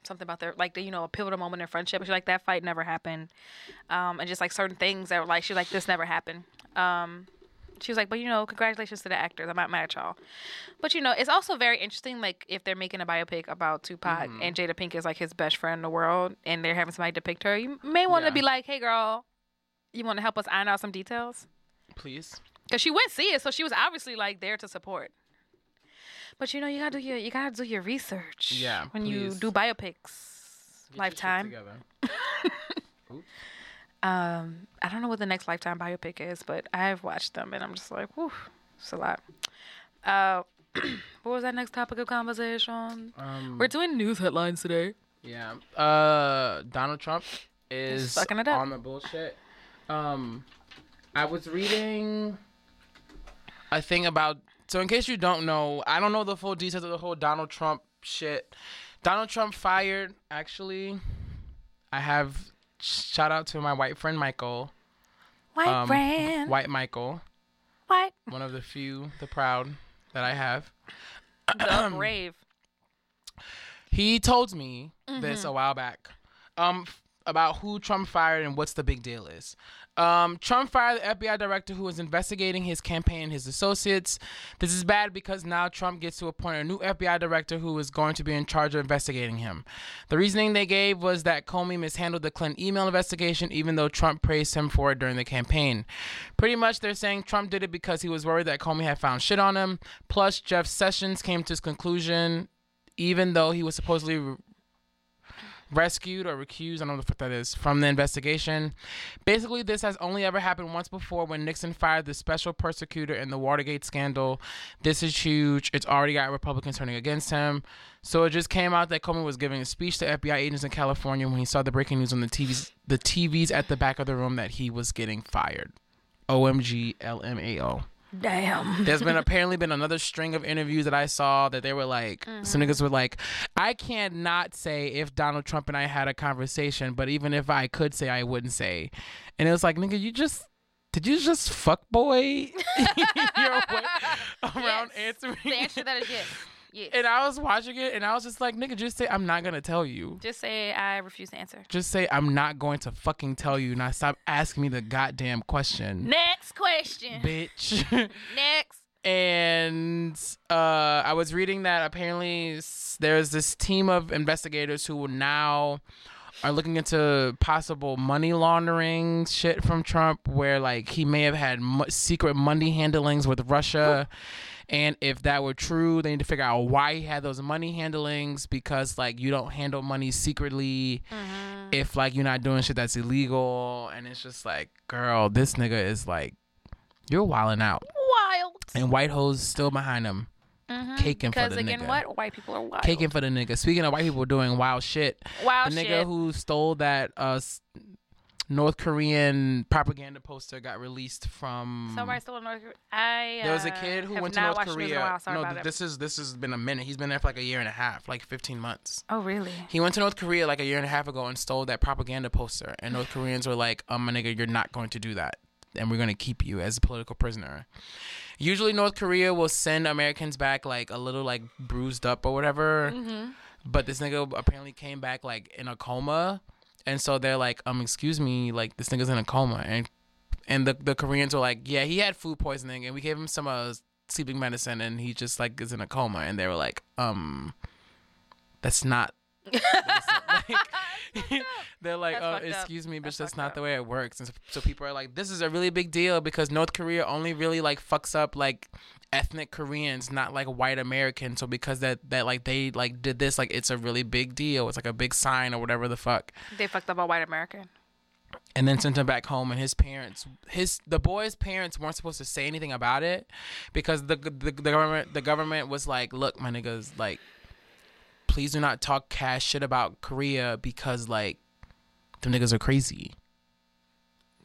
something about their like you know a pivotal moment in friendship. She's like that fight never happened, um, and just like certain things that were like she's like this never happened. Um, she was like, but you know, congratulations to the actors. I'm not mad at y'all. But you know, it's also very interesting, like if they're making a biopic about Tupac and Jada Pink is like his best friend in the world, and they're having somebody depict her, you may want to Yeah. be like, hey girl, you want to help us iron out some details. Please. Cause she went see it, so she was obviously like there to support. But you know, you gotta do your you gotta do your research. Yeah, When you do biopics, Get Lifetime. Um, I don't know what the next Lifetime biopic is, but I've watched them and I'm just like, whew, it's a lot. Uh, what was that next topic of conversation? Um, We're doing news headlines today. Yeah. Uh, Donald Trump is fucking it up. on the bullshit. Um, I was reading a thing about. So in case you don't know, I don't know the full details of the whole Donald Trump shit. Donald Trump fired actually I have shout out to my white friend Michael. White um, friend. White Michael, White. one of the few, the proud that I have. The brave. He told me Mm-hmm. this a while back um, about who Trump fired and what's the big deal is. Um, Trump fired the FBI director who was investigating his campaign and his associates. This is bad because now Trump gets to appoint a new FBI director who is going to be in charge of investigating him. The reasoning they gave was that Comey mishandled the Clinton email investigation, even though Trump praised him for it during the campaign. Pretty much, they're saying Trump did it because he was worried that Comey had found shit on him. Plus, Jeff Sessions came to his conclusion even though he was supposedly rescued or recused, I don't know what that is, from the investigation. Basically, this has only ever happened once before when Nixon fired the special prosecutor in the Watergate scandal. This is huge. It's already got Republicans turning against him. So it just came out that Comey was giving a speech to FBI agents in California when he saw the breaking news on the TVs, the TVs at the back of the room that he was getting fired. OMG LMAO. Damn. There's been apparently been another string of interviews that I saw that they were like some mm-hmm. niggas were like, I can't not say if Donald Trump and I had a conversation, but even if I could say I wouldn't say. And it was like, nigga, you just did you just fuck boy your way around Yes. answering? The answer to that is yes. Yes. And I was watching it and I was just like, nigga, just say I'm not gonna tell you. Just say I refuse to answer. Just say I'm not going to fucking tell you. Now stop asking me the goddamn question. Next question. Bitch. Next. and uh, I was reading that apparently there's this team of investigators who now are looking into possible money laundering shit from Trump, where like he may have had mo- secret money handlings with Russia. And if that were true, they need to figure out why he had those money handlings because like you don't handle money secretly if like you're not doing shit that's illegal. And it's just like, girl, this nigga is like, you're wilding out Wild. and white hoes still behind him, caking for the nigga. Because again, nigga. what? White people are wild. Caking for the nigga. Speaking of white people doing wild shit, Wild the nigga shit. who stole that uh, North Korean propaganda poster got released from. Somebody stole a North Korea. I. There was a uh, kid who went to North watched news in a Korea. No, th- this is this has been a minute. He's been there for like a year and a half, like 15 months. Oh really? He went to North Korea like a year and a half ago and stole that propaganda poster. And North Koreans were like, um, my nigga, you're not going to do that. And we're going to keep you as a political prisoner. Usually, North Korea will send Americans back like a little like bruised up or whatever. But this nigga apparently came back like in a coma. And so they're like, um, excuse me, like this nigga's in a coma. And and the, the Koreans were like, yeah, he had food poisoning and we gave him some uh, sleeping medicine and he just like is in a coma. And they were like, um, that's not. that's not- like, they're like, That's oh, fucked up. excuse me, bitch, That's that's, not up. the way it works. And so, so people are like, this is a really big deal because North Korea only really like fucks up like ethnic Koreans, not like white Americans. So because that that like they like did this, like it's a really big deal. It's like a big sign or whatever the fuck They fucked up a white American. and then sent him back home and his parents his the boy's parents weren't supposed to say anything about it because the the, the government the government was like look my niggas like please do not talk cash shit about korea because like the niggas are crazy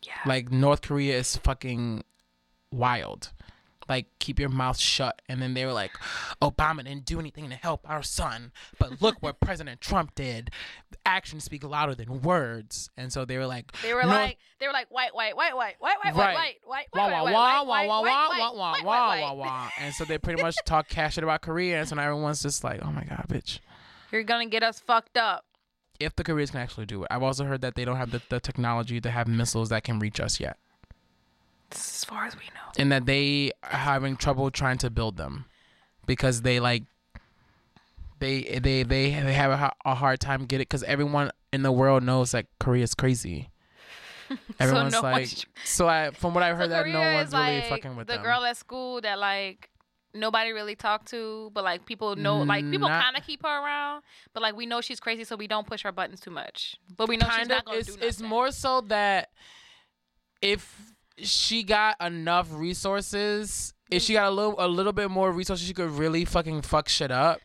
Yeah. like north korea is fucking wild like keep your mouth shut. And then they were like obama didn't do anything to help our son. But look what president trump did. Actions speak louder than words. And so they were like They were like, they were like, white, white, white, white, white, white, Right. white, white, white, wah white, wah white, wah white, wah white, wah white, wah wah and so they pretty much talk cash about Korea and so now everyone's just like oh my god bitch. You're gonna get us fucked up. if the Koreans can actually do it. I've also heard that they don't have the, the technology to have missiles that can reach us yet As far as we know. and that they are having trouble trying to build them because they like they they they, they have a, a hard time get it because everyone in the world knows that Korea's crazy. Everyone's no like, one's- so I from what I've heard So that no one's really like fucking with the them. girl at school that like nobody really talked to, but like people know, like people Not- kind of keep her around, but like we know she's crazy, so we don't push her buttons too much. But we know she's not gonna it's, do nothing. it's more so that if she got enough resources. If she got a little a little bit more resources she could really fucking fuck shit up.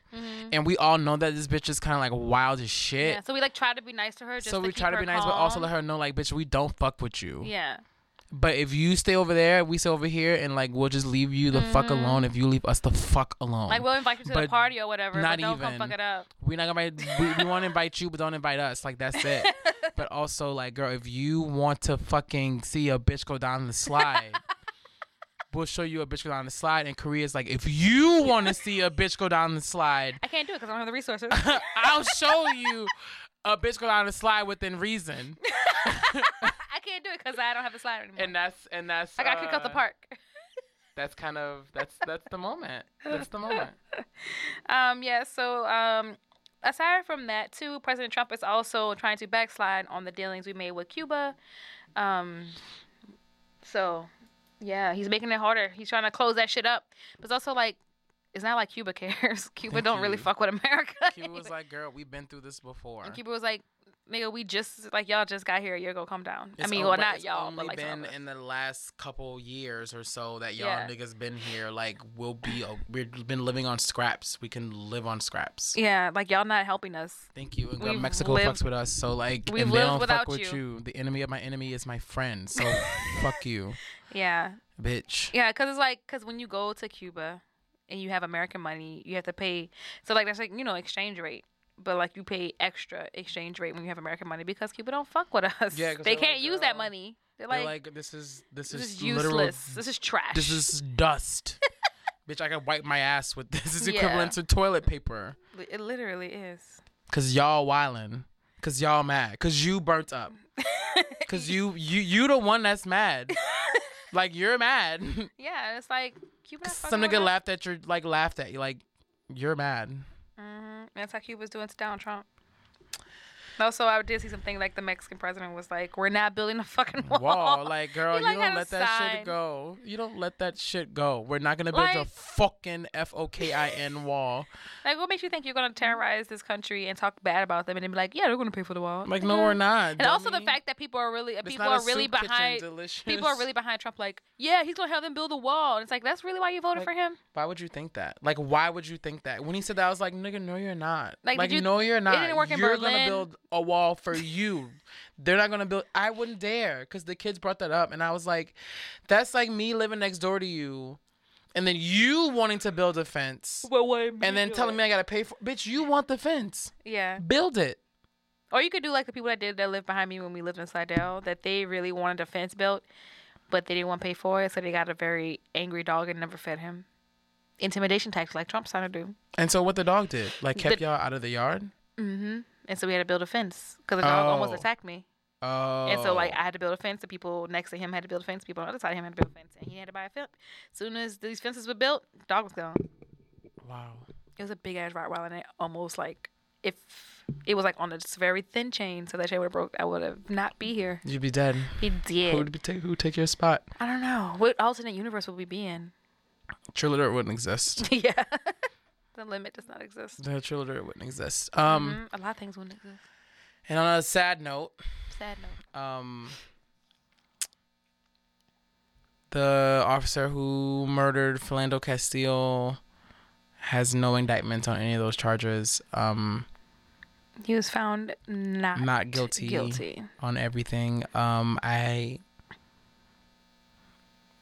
And we all know that this bitch is kind of like wild as shit. Mm-hmm. Yeah, so we like try to be nice to her. Just so we try to be nice but also let her know like bitch we don't fuck with you. Yeah, but if you stay over there we stay over here and like we'll just leave you the fuck alone if you leave us the fuck alone Mm-hmm. like we'll invite you to the party or whatever, not but don't come even. fuck it up. we're not gonna invite, we, we want to invite you but don't invite us like that's it but also like, girl, if you want to fucking see a bitch go down the slide. We'll show you a bitch go down the slide, and Korea's like, if you want to see a bitch go down the slide, I can't do it because I don't have the resources. I'll show you a bitch go down the slide within reason. Can't do it because I don't have the slide anymore. And that's and that's. I got kicked out the uh, park. That's kind of that's that's the moment. That's the moment. Um, yeah, so um, aside from that, too, President Trump is also trying to backslide on the dealings we made with Cuba. Um, so, yeah, he's making it harder. He's trying to close that shit up. But it's also like, it's not like Cuba cares. Cuba don't really fuck with America. Cuba was like, "Girl, we've been through this before." and Cuba was like, nigga, we just, like, y'all just got here. a year ago. come down. I mean, on- well, not it's y'all, but like been in the last couple years or so that y'all Yeah. niggas been here. Like we'll be, we've been living on scraps. We can live on scraps. Yeah, like, y'all not helping us. Thank you. And We've Mexico lived- fucks with us, so like, they lived without fuck with you. you. The enemy of my enemy is my friend. So fuck you, Yeah. bitch. Yeah, because it's like, because when you go to Cuba and you have American money, you have to pay. So, like, that's like, you know, exchange rate. But, like, you pay extra exchange rate when you have American money because Cuba don't fuck with us. Yeah, they can't like, use that money. They're They're like, like, this is this, this is, is literal. useless. This is trash. This is dust. bitch, I can wipe my ass with this. This is Yeah. equivalent to toilet paper. It literally is. Cause y'all wildin'. Cause y'all mad. Cause you burnt up. Cause you you you the one that's mad. like you're mad. Yeah, it's like Cuba. Some nigga laughed at your like laughed at you. Like you're mad. Mhm. That's how Cuba's doing to Donald Trump. Also, I did see something like the Mexican president was like, "We're not building a fucking wall." Wall, like girl, He, like, you don't let that sign. shit go. You don't let that shit go. We're not gonna build a fucking F O K I N wall. Like, what makes you think you're gonna terrorize this country and talk bad about them and then be like, "Yeah, they're gonna pay for the wall"? Like no, mm-hmm. we're not. And also the fact that people are really people are really behind people are really behind Trump. Like, yeah, he's gonna have them build a wall. And it's like that's really why you voted Like, for him. Why would you think that? Like, why would you think that? When he said that, I was like, nigga, no, you're not. Like, Like, you- no, you're not. it didn't work in you're Berlin. gonna build a wall for you. They're not gonna build. I wouldn't dare, cause the kids brought that up, and I was like, that's like me living next door to you, and then you wanting to build a fence, Well, what? and then telling me I gotta pay for. Bitch, you want the fence? yeah. Build it. Or you could do like the people that did that lived behind me when we lived in Slidell, that they really wanted a fence built, but they didn't want to pay for it, so they got a very angry dog and never fed him. Intimidation tactics like Trump's trying to do. And so what the dog did, like, kept The- y'all out of the yard. Mm-hmm. And so we had to build a fence because the dog almost Oh. attacked me. Oh. And so like I had to build a fence. The people next to him had to build a fence. People on the other side of him had to build a fence, and he had to buy a fence. As soon as these fences were built, dog was gone. wow. It was a big ass Rottweiler, and it almost like if it was like on a just very thin chain, so that chain would have broke, I would have not be here. You'd be dead. He did. Who would be take who would take your spot? I don't know. What alternate universe would we be in? Trilliter wouldn't exist. yeah. The limit does not exist. The Trilliter wouldn't exist. Um. Mhm. A lot of things wouldn't exist. And on a sad note, Sad note. um, the officer who murdered Philando Castile has no indictments on any of those charges. Um, He was found not not guilty, Guilty. on everything. Um, I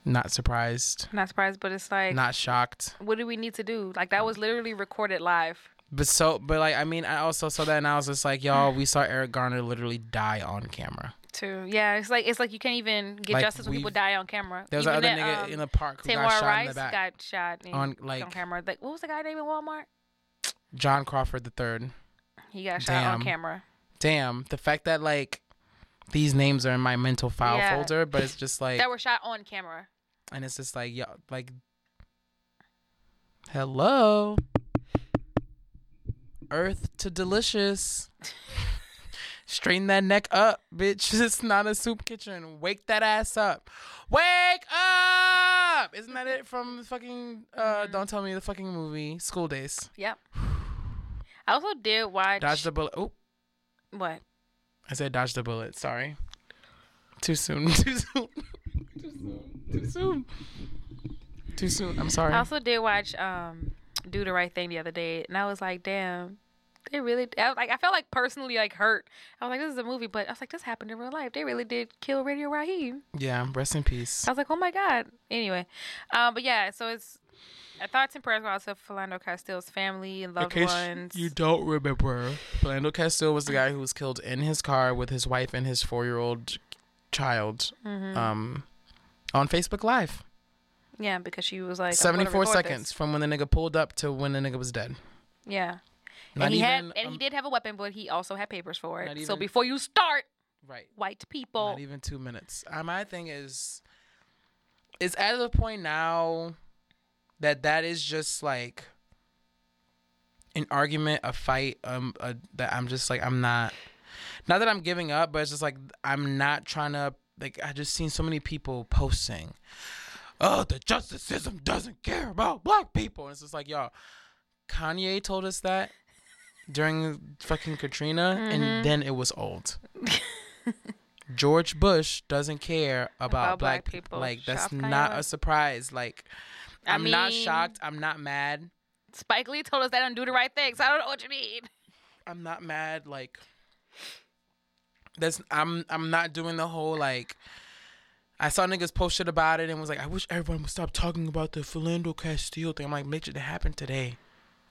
not surprised, Not surprised, but it's like, not shocked. what do we need to do? Like that was literally recorded live. But so, but like, I mean, I also saw that, and I was just like, y'all, we saw Eric Garner literally die on camera. Too. Yeah, it's like it's like you can't even get Like, justice when people die on camera. There was Even another that, nigga um, in the park who Tamir got shot Rice in the back. got shot on like on camera. Like what was the guy named in Walmart? John Crawford the third. He got shot on camera. Damn, the fact that like these names are in my mental file Yeah. folder, but it's just like, that were shot on camera. And it's just like, yo, like, hello, Earth to delicious. Straighten that neck up, bitch. It's not a soup kitchen. Wake that ass up. Wake up! Isn't that it from the fucking uh don't tell me the fucking movie School Daze. Yep. I also did watch Dodge the bullet. Oh, what? I said dodge the bullet. Sorry. Too soon. Too soon. Too soon. Too soon. Too soon. I'm sorry. I also did watch um Do the Right Thing the other day, and I was like, damn. They really, I was like, I felt like personally like hurt. I was like, this is a movie, but I was like, this happened in real life. They really did kill Radio Raheem. yeah. Rest in peace. I was like, oh my god. Anyway, um, but yeah, so it's Our thoughts and prayers go out to Philando Castile's family and loved In case ones. you don't remember, Philando Castile was the guy who was killed in his car with his wife and his four-year-old child, Mm-hmm. um, on Facebook Live. yeah, because she was like Seventy-four seconds this. from when the nigga pulled up to when the nigga was dead. Yeah. Not and he had and um, he did have a weapon, but he also had papers for it. So before you start, right. white people, Not even two minutes. Uh, my thing is, it's at the point now that that is just like an argument, a fight. Um, a, that I'm just like I'm not. Not that I'm giving up, but it's just like I'm not trying to. Like I just seen so many people posting, "Oh, the justice system doesn't care about black people," and it's just like y'all. Kanye told us that during fucking Katrina, and mm-hmm. then it was old. George Bush doesn't care about, About black, black people. Like that's Shocked not Kanye. a surprise. Like I I'm not shocked. I'm not mad. Spike Lee told us they don't do the right thing. So I don't know what you mean. I'm not mad. Like that's I'm I'm not doing the whole like. I saw niggas post shit about it and was like, I wish everyone would stop talking about the Philando Castile thing. I'm like, bitch, it happened today.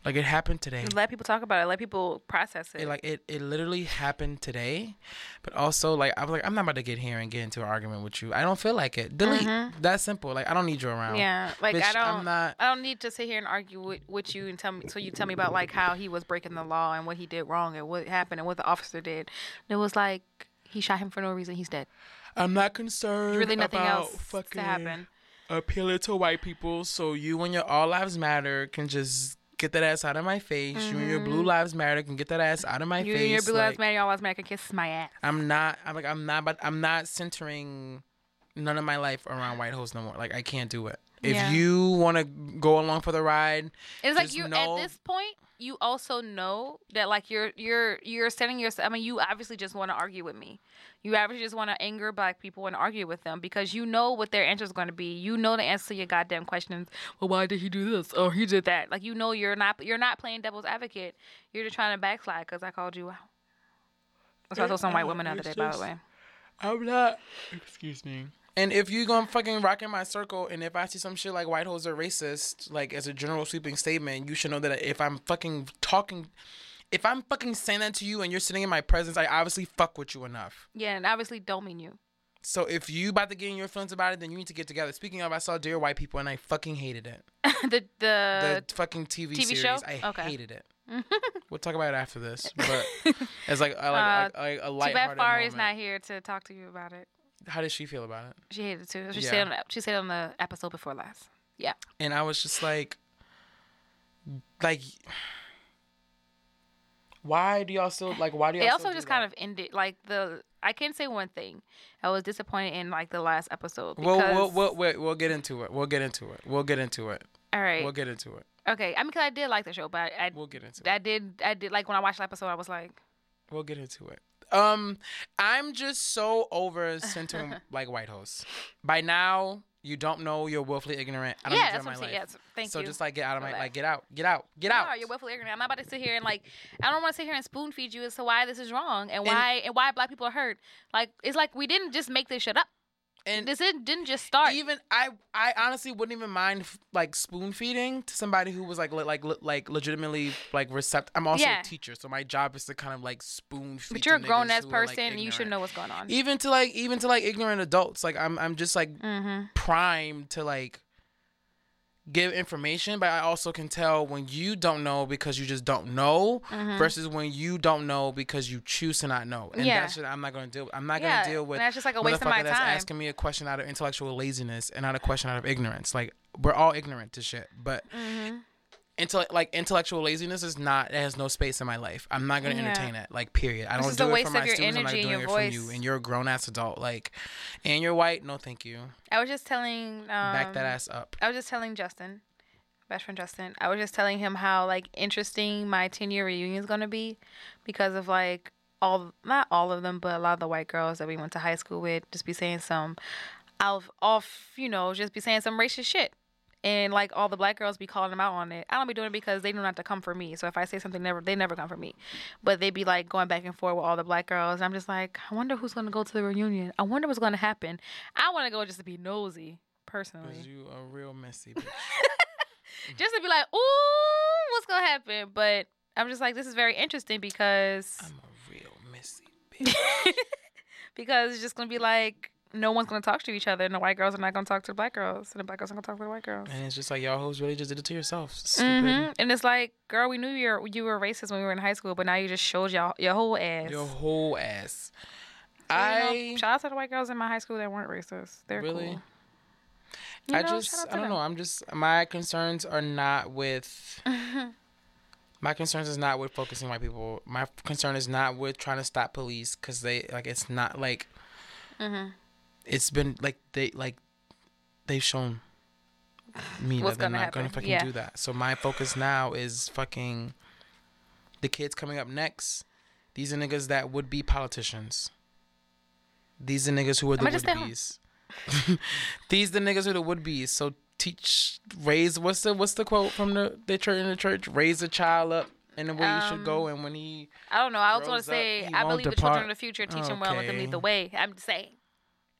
Like it happened today. Let people talk about it. Let people process it. It, like it, it literally happened today, but also like I was like I'm not about to get here and get into an argument with you. I don't feel like it. Delete. That's simple. Like I don't need you around. Mm-hmm. yeah, like I don't. I'm not- I don't need to sit here and argue with, with you and tell me. So you tell me about like how he was breaking the law and what he did wrong and what happened and what the officer did. And it was like he shot him for no reason. He's dead. I'm not concerned. Really nothing about else to fucking Appeal it to white people, so you and your All Lives Matter can just get that ass out of my face. You and your Blue Lives Matter can get that ass out of my Mm-hmm. You face. and your blue lives like, matter, all lives matter. Can kiss my ass. I'm not. I'm like. I'm not. But I'm not centering none of my life around white hoes no more. Like I can't do it. If Yeah. you want to go along for the ride, It's like you know- at this point, you also know that like you're you're you're setting yourself. I mean, you obviously just want to argue with me. You obviously just want to anger black people and argue with them because you know what their answer is going to be. You know the answer to your goddamn questions. Well, why did he do this? Oh, he did that. Like you know you're not you're not playing devil's advocate. You're just trying to backslide because I called you out. That's what I told some white women the other day, by the way. I'm not. Excuse me. And if you gonna fucking rock in my circle, and if I see some shit like white hoes are racist, like as a general sweeping statement, you should know that if I'm fucking talking, if I'm fucking saying that to you and you're sitting in my presence, I obviously fuck with you enough. Yeah, and obviously don't mean you. So if you about to get in your feelings about it, then you need to get together. Speaking of, I saw Dear White People and I fucking hated it. the the, The fucking TV, TV series, show? I Okay. hated it. we'll talk about it after this, but it's like I like, Uh, like, like a too light bad Fari's not here to talk to you about it. How did she feel about it? She hated it too. She Yeah. said on she said on the episode before last. Yeah. and I was just like, like, why do y'all still like? Why do y'all? It also just that? kind of ended like the. I can say one thing. I was disappointed in like the last episode. We'll, Because, we'll, we'll, we'll, we'll get into it. We'll get into it. We'll get into it. all right. We'll get into it. okay. I mean, cause I did like the show, but I, We'll get into I it. did, I did like when I watched the episode, I was like, We'll get into it. Um, I'm just so over centering like white hoes. By now, you don't know you're willfully ignorant. I don't yeah, that's what I'm life. saying. Yes, thank so you. just like get out of my like get out, get out, get out. No, you're willfully ignorant. I'm not about to sit here and like I don't want to sit here and spoon feed you as to why this is wrong and why and, why black people are hurt. Like it's like we didn't just make this shit up. And This didn't, didn't just start. even I I honestly wouldn't even mind like spoon feeding to somebody who was like le- like le- like legitimately like receptive. I'm also Yeah. a teacher, so my job is to kind of like spoon feed. but you're a grown ass like, person. and you should know what's going on. Even to like even to like ignorant adults, like I'm I'm just like mm-hmm. primed to like give information, but I also can tell when you don't know because you just don't know versus when you don't know because you choose to not know. And Mm-hmm. Yeah. that's shit I'm not gonna deal with. I'm not Yeah, gonna deal with and that's just like a waste of my that's time. asking me a question out of intellectual laziness and not a question out of ignorance. Like we're all ignorant to shit. But Mm-hmm. Intell- like intellectual laziness is not it has no space in my life. I'm not gonna Yeah. entertain it. Like period. I This don't do it for my students. I'm not doing it from you. And you're a grown ass adult. Like, and you're white. No, thank you. I was just telling um, Back that ass up. I was just telling Justin, best friend Justin. I was just telling him how like interesting my ten year reunion is gonna be, because of like all not all of them, but a lot of the white girls that we went to high school with just be saying some off off you know just be saying some racist shit. And like all the black girls be calling them out on it. I don't be doing it because they know not to come for me. So if I say something, never they never come for me. But they be like going back and forth with all the black girls. And I'm just like, I wonder who's gonna go to the reunion. I wonder what's gonna happen. I want to go just to be nosy, personally. Cause you a real messy bitch. just to be like, ooh, what's gonna happen? But I'm just like, this is very interesting because I'm a real messy bitch. because it's just gonna be like no one's gonna talk to each other, and the white girls are not gonna talk to the black girls, and the black girls are gonna talk to the white girls. and it's just like y'all hoes really just did it to yourself. Stupid. hmm And it's like, girl, we knew you were you were racist when we were in high school, but now you just showed your your whole ass. Your whole ass. So, you know, I shout out to the white girls in my high school that weren't racist. They're Really? cool. You I know, just I don't them. know. I'm just my concerns are not with my concerns is not with focusing white people. My concern is not with trying to stop police because they like it's not like Mm-hmm. It's been like they like they've shown me What's that they're not gonna fucking Yeah. do that. So my focus now is fucking the kids coming up next. These are niggas that would be politicians. These are niggas who are the would be's. These the niggas who are the would be's. So teach, raise. What's the what's the quote from the the church in the church? Raise a child up in the way you should go, um, and when he I don't know. I also want to say I believe the children of the future teach them well and let them lead the way. I'm just saying.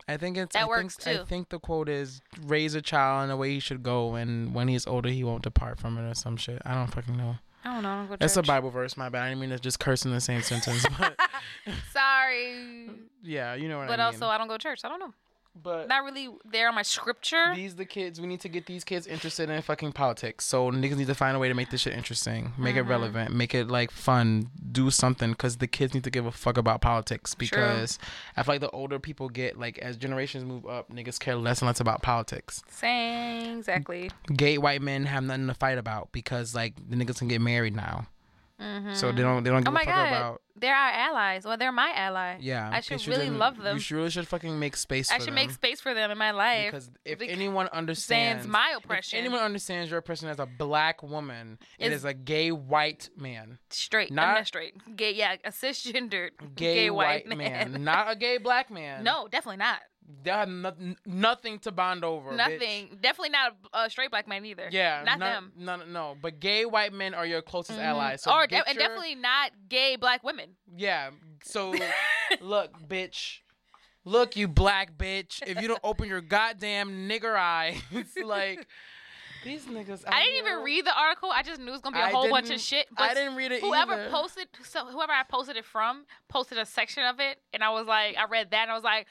I think it's That I works think, I think the quote is raise a child in the way he should go, and when he's older, he won't depart from it or some shit. I don't fucking know. I don't know. I don't go to That's a. Bible verse. My bad. I didn't mean to just curse in the same sentence, but Sorry, yeah, you know what but I mean. But also I don't go to church. I don't know. But Not really there on my scripture. these the kids. We need to get these kids interested in fucking politics. So niggas need to find a way to make this shit interesting, make Mm-hmm. it relevant, make it like fun, do something. Because the kids need to give a fuck about politics. Because I feel like the older people get, like as generations move up, niggas care less and less about politics. Same, exactly. Gay white men have nothing to fight about because like the niggas can get married now. Mm-hmm. So they don't they don't give Oh my a fuck god, about. they're our allies. Well, they're my ally. Yeah, I they should should really then- love them. You should really should fucking make space. For them. I for should them. make space for them in my life. because if Bec- anyone understands my if oppression. anyone understands your oppression as a black woman, it Is- is a gay white man, straight, not- not, not straight, gay, yeah, a cisgendered gay, white, white man. man, not a gay black man. no, definitely not. They have no, nothing to bond over. bitch. Nothing. Definitely not a, a straight black man either. Yeah, not them. No, no, no. But gay white men are your closest mm-hmm. allies. So or de- and definitely not gay black women. Yeah. So look, bitch. Look, you black bitch. If you don't open your goddamn nigger eyes, like these niggas. I out didn't even read the article. I just knew it was gonna be a I whole bunch of shit. I didn't read it whoever either. posted, so whoever I posted it from, posted a section of it, and I was like, I read that, and I was like,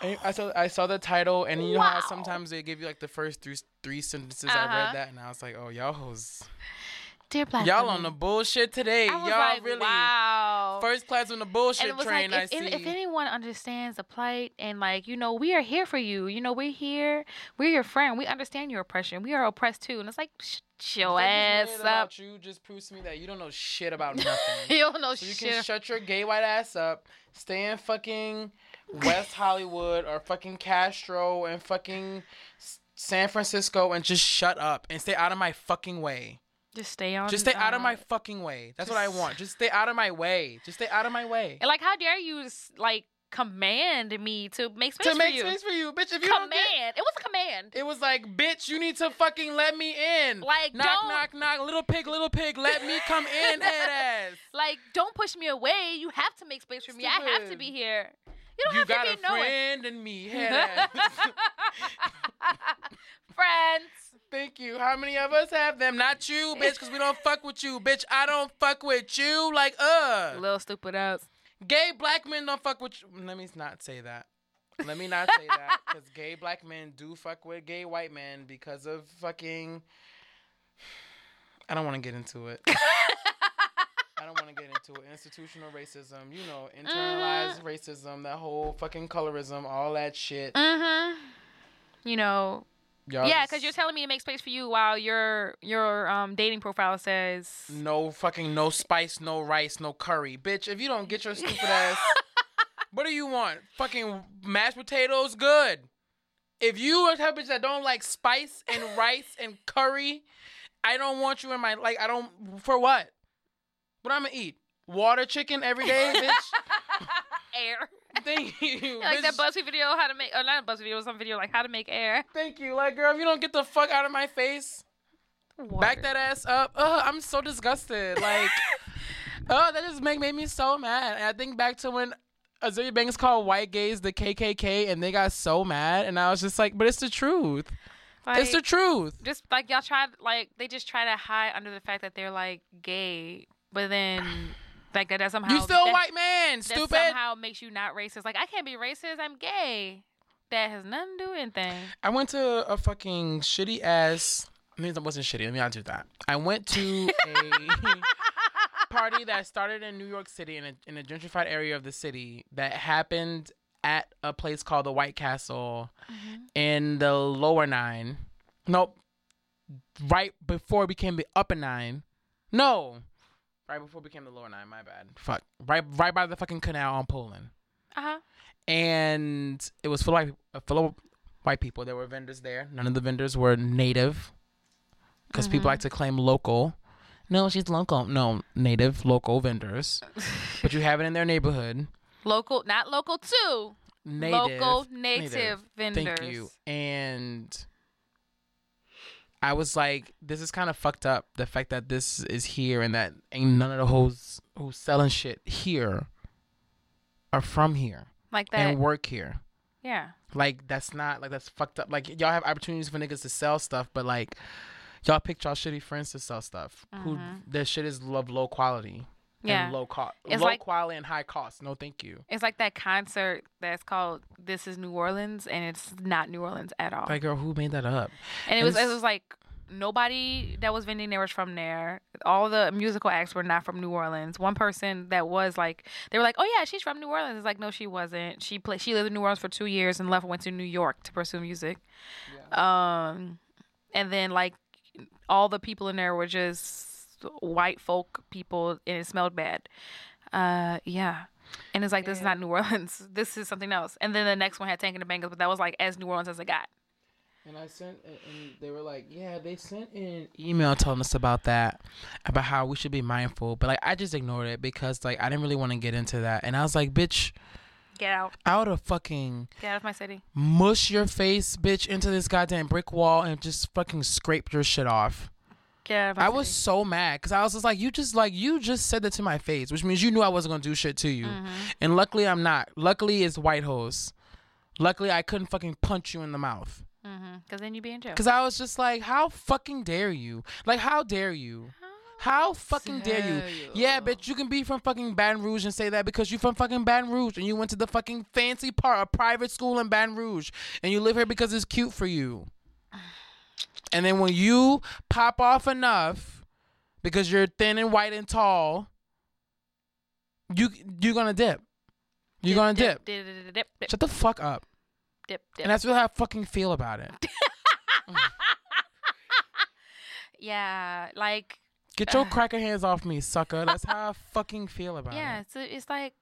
I I saw I saw the title, and you know how sometimes they give you like the first three three sentences. I Uh-huh. read that, and I was like, oh y'all hoes, dear black y'all women. on the bullshit today. I y'all like, really wow. first class on the bullshit and train. like, I if, see. if, anyone understands the plight and like, you know, we are here for you. You know, we're here. We're your friend. We understand your oppression. We are oppressed too. And it's like, sh- The ass that you made it up. about you just proves to me that you don't know shit about nothing. You don't know So you shit. can shut your gay white ass up, stay in fucking West Hollywood or fucking Castro and fucking San Francisco and just shut up and stay out of my fucking way. just stay on. Just stay out of my fucking way. That's what I want. Just stay out of my way. Just stay out of my way. And like, how dare you like command me to make space To make you? space for you, bitch. If you command. get, It was a command. it was like, bitch, you need to fucking let me in. Like, knock, don't- knock, knock. Little pig, little pig, let me come in, head ass. Like, don't push me away. You have to make space for me. I have to be here. You don't You have got to a be knowing. friend in me, head. Friends. Thank you. How many of us have them? Not you, bitch, because we don't fuck with you, bitch. I don't fuck with you. Like, uh. Little stupid ass. Gay black men don't fuck with you. Let me not say that. Let me not say that. Because gay black men do fuck with gay white men because of fucking. I don't want to get into it. I don't want to get into it. Institutional racism, you know, internalized racism, that whole fucking colorism, all that shit. Uh huh. You know, Y'all yeah, because you're telling me to make space for you while your your um dating profile says No fucking no spice, no rice, no curry. Bitch, if you don't get your stupid ass What do you want? Fucking mashed potatoes? Good. If you are the type of bitch that don't like spice and rice and curry, I don't want you in my like I don't for what? What I'm gonna eat? Water chicken every day, bitch? air. Thank you. like that bitch. BuzzFeed video, how to make, or not a BuzzFeed video, some video like how to make air. Thank you. Like, girl, if you don't get the fuck out of my face, back that ass up. Ugh, I'm so disgusted. Like, oh, that just make made me so mad. And I think back to when Azealia Banks called white gays the KKK, and they got so mad, and I was just like, but it's the truth. Like, it's the truth. just like y'all try like they just try to hide under the fact that they're like gay, but then like that, that somehow You still a that, white man, that stupid. somehow makes you not racist. Like I can't be racist. I'm gay. That has nothing to do with anything. I went to a fucking shitty ass. I mean, it wasn't shitty. Let me not do that. I went to a party that started in New York City in a, in a gentrified area of the city that happened at a place called the White Castle mm-hmm. in the lower nine. Nope. Right before it became the upper nine. No. Right before it became the lower nine. My bad. Fuck. Right, right by the fucking canal on Poland Uh huh. and it was full of, uh, full of white people. There were vendors there. None of the vendors were native, because people like to claim local. No, she's local. No, native, local vendors. but you have it in their neighborhood. Local, not local too. Native, Local native Thank vendors. you. And I was like, this is kind of fucked up. The fact that this is here and that ain't none of the hoes who's selling shit here are from here Like that. and work here. yeah. Like that's not like that's fucked up. Like y'all have opportunities for niggas to sell stuff, but like y'all pick y'all shitty friends to sell stuff. Who mm-hmm. their shit is love low quality. Yeah. And low cost. It's low like- quality and high cost. No thank you. It's like that concert that's called "This Is New Orleans" and it's not New Orleans at all. Like girl, who made that up? and it was it was like nobody that was vending there was from there. All the musical acts were not from New Orleans. One person that was like they were like, "Oh yeah, she's from New Orleans." It's like, "No, she wasn't. She played she lived in New Orleans for 2 years and left and went to New York to pursue music." Yeah. Um and then like all the people in there were just white folk people and it smelled bad. Uh yeah. And it's like this is not New Orleans. This is something else. And then the next one had Tank and the Bangas, but that was like as New Orleans as it got. And I sent, and they were like, yeah, they sent an email telling us about that, about how we should be mindful. But like, I just ignored it because like I didn't really want to get into that. And I was like, bitch, Get out. out of fucking Get out of my city. mush your face, bitch, into this goddamn brick wall and just fucking scrape your shit off. Get of my I was so mad because I was just like, you just like you just said that to my face, which means you knew I wasn't gonna do shit to you. Mm-hmm. And luckily I'm not. Luckily it's white hose. Luckily I couldn't fucking punch you in the mouth. Because then you'd be in jail. Cause I was just like, how fucking dare you? Like, how dare you? How fucking dare you? dare you? Yeah, bitch, you can be from fucking Baton Rouge and say that because you from fucking Baton Rouge and you went to the fucking fancy part, a private school in Baton Rouge, and you live here because it's cute for you. And then when you pop off enough because you're thin and white and tall, you you're gonna dip. You're gonna dip. Dip, dip, dip, dip, dip, Shut the fuck up. dip, dip. And that's really how I fucking feel about it. Mm. yeah, like Get your cracker hands off me, sucker. That's how I fucking feel about it. yeah, it. it's it's like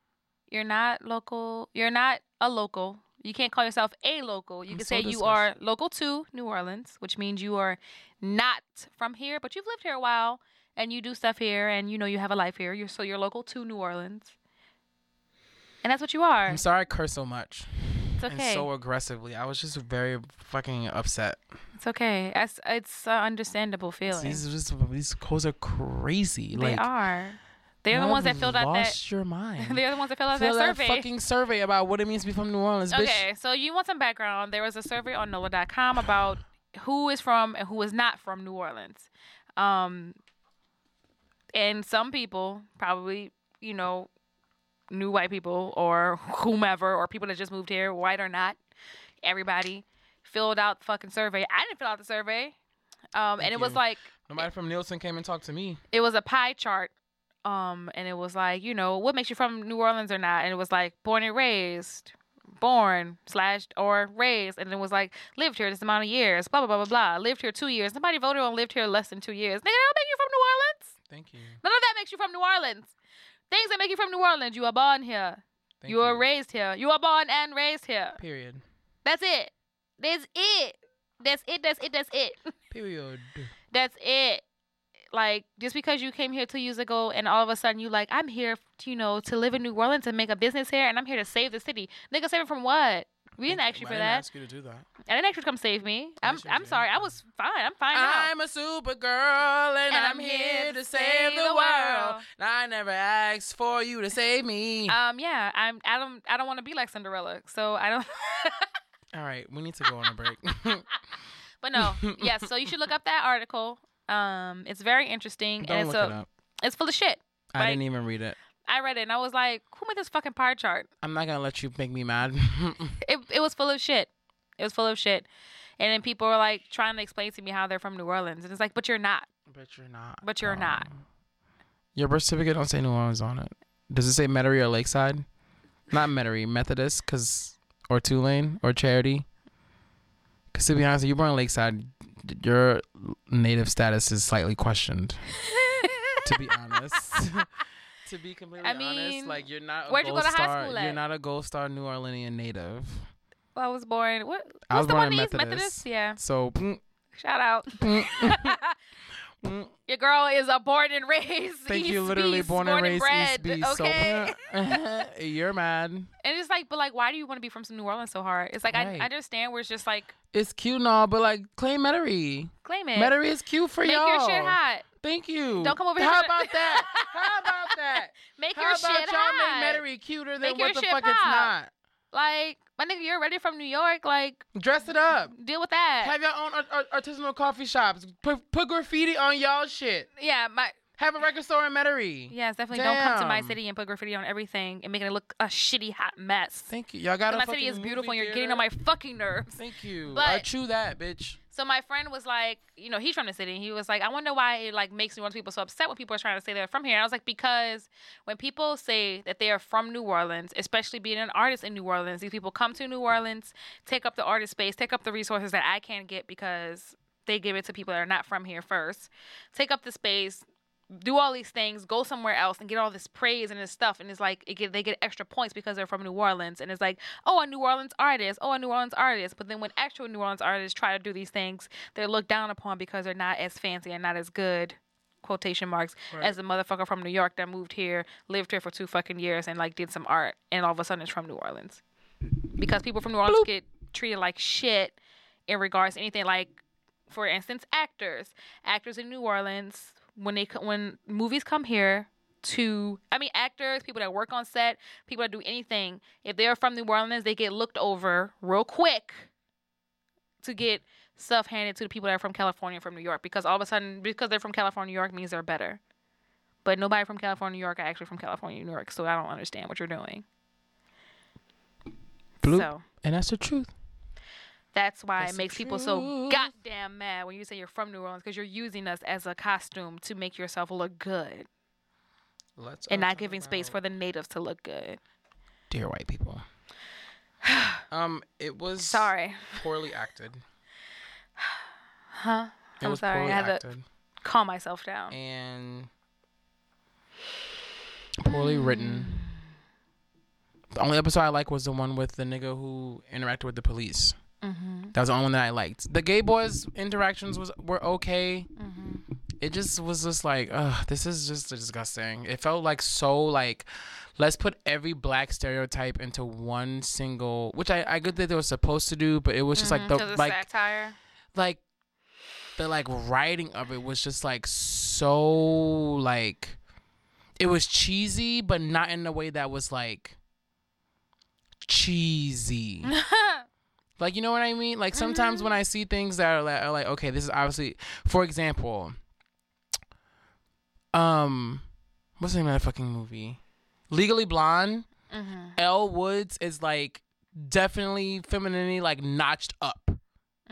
you're not local. You're not a local. You can't call yourself a local. You I'm can so say you are local to New Orleans, which means you are not from here, but you've lived here a while and you do stuff here, and you know you have a life here. You're so you're local to New Orleans, and that's what you are. I'm sorry I curse so much It's and okay. so aggressively. I was just very fucking upset. It's okay. It's it's an understandable feeling. These just these codes are crazy. they like are. They're the you ones that filled out that. lost your mind. They're the ones that filled out Fill that that survey. fucking survey about what it means to be from New Orleans, bitch. Okay, so you want some background. There was a survey on NOLA.com about who is from and who is not from New Orleans. Um, and some people, probably, you know, new white people or whomever, or people that just moved here, white or not, everybody filled out the fucking survey. I didn't fill out the survey. Um, and it was like, Nobody from Nielsen came and talked to me. it was a pie chart um and it was like you know what makes you from new orleans or not? And it was like born and raised born slash or raised and it was like lived here this amount of years blah blah blah blah blah lived here two years. Nobody voted on lived here less than two years. Nigga that don't make you from new orleans. Thank you. none of that makes you from new orleans. Things that make you from new orleans you are born here. Thank you are raised here. You are born and raised here. Period. that's it. That's it. That's it. That's it. That's it. Period. that's it. Like just because you came here two years ago and all of a sudden you like I'm here, to, you know, to live in New Orleans and make a business here, and I'm here to save the city. Nigga, save it from what? We didn't ask you I for didn't that. ask you to do that. I didn't ask you to come save me. I'm I'm did. sorry. I was fine. I'm fine now. I'm a super girl and, I'm, here to save the world. And I never asked for you to save me. um yeah, I'm I don't I don't want to be like Cinderella. So I don't All right, we need to go on a break. But But no, yes. So you should look up that article. Um, it's very interesting Don't and it's a, it it's full of shit. I Like, didn't even read it. I read it and I was like, who made this fucking pie chart? I'm not gonna let you make me mad. It it was full of shit. It was full of shit. And then people were like trying to explain to me how they're from New Orleans, and it's like, but you're not. but you're not. But you're not. Your birth certificate don't say New Orleans on it. Does it say Metairie or Lakeside? Not Metairie, Methodist, cause or Tulane or Charity. Cause to be honest, you're born in Lakeside, your native status is slightly questioned. to be honest. to be completely I honest, like you're not. A where'd you gold go to high star, school You're not a Gold Star New Orleanian native. Well, I was born. What? What's I was the born one in in East Methodist. Methodist? Yeah. So mm, Shout out. mm, Your girl is a born and raised. thank East you, literally Beast, born and raised East bred, Beast. Okay. So you're mad. and it's like, but like, why do you want to be from some New Orleans so hard? It's like I, Right. I understand where it's just like It's cute and all, but like claim Metairie. claim it. Metairie is cute for Make y'all. Make your shit hot. Thank you. Don't come over here How about that? How about that? Make How your about shit y'all hot. make Metairie cuter than Make what the fuck it's not? Like, my nigga, you're already from New York. Like, Dress it up. deal with that. Have your own art- art- artisanal coffee shops. Put, put graffiti on y'all shit. yeah, my Have a record store in Metairie. yes, definitely don't come to my city and put graffiti on everything and making it look a shitty hot mess. Thank you. Y'all got my city is beautiful and you're getting on my fucking nerves. Thank you. But- I chew that, bitch. So my friend was like, you know, he's from the city. He was like, I wonder why it like makes New Orleans people so upset when people are trying to say they're from here. And I was like, because when people say that they are from New Orleans, especially being an artist in New Orleans, these people come to New Orleans, take up the artist space, take up the resources that I can't get because they give it to people that are not from here first, take up the space, do all these things, go somewhere else and get all this praise and this stuff. And it's like it get, they get extra points because they're from New Orleans. And it's like, oh, a New Orleans artist, oh, a New Orleans artist. But then when actual New Orleans artists try to do these things, they're looked down upon because they're not as fancy and not as good. Quotation marks as the motherfucker from New York that moved here, lived here for two fucking years, and like did some art, and all of a sudden it's from New Orleans. Because people from New Orleans get treated like shit in regards to anything like for instance, actors, actors in New Orleans, when they when movies come here to, I mean, actors, people that work on set, people that do anything, if they're from New Orleans, they get looked over real quick to get stuff handed to the people that are from California, from New York, because all of a sudden, because they're from California, New York means they're better. But nobody from California, New York, are actually from California, New York, so I don't understand what you're doing. Bloop. So And that's the truth. That's why That's it makes people so goddamn mad when you say you're from New Orleans because you're using us as a costume to make yourself look good Let's and not talk giving space for the natives to look good. dear white people. um, it was Sorry. poorly acted. Huh? It I'm was sorry. poorly I had to calm myself down. and poorly written. The only episode I like was the one with the nigga who interacted with the police. Mm-hmm. That was the only one that I liked. The gay boys' interactions was were okay. Mm-hmm. It just was just like, ugh, this is just disgusting. It felt like so like, let's put every black stereotype into one single, which I I good that they were supposed to do, but it was just like the like satire. like the like writing of it was just like so like it was cheesy but not in a way that was like cheesy like you know what i mean? Like sometimes when mm-hmm. i see things that are like, are like okay this is obviously for example um what's the name of that fucking movie? Legally blonde? Mm-hmm. Elle Woods is like definitely femininity like notched up.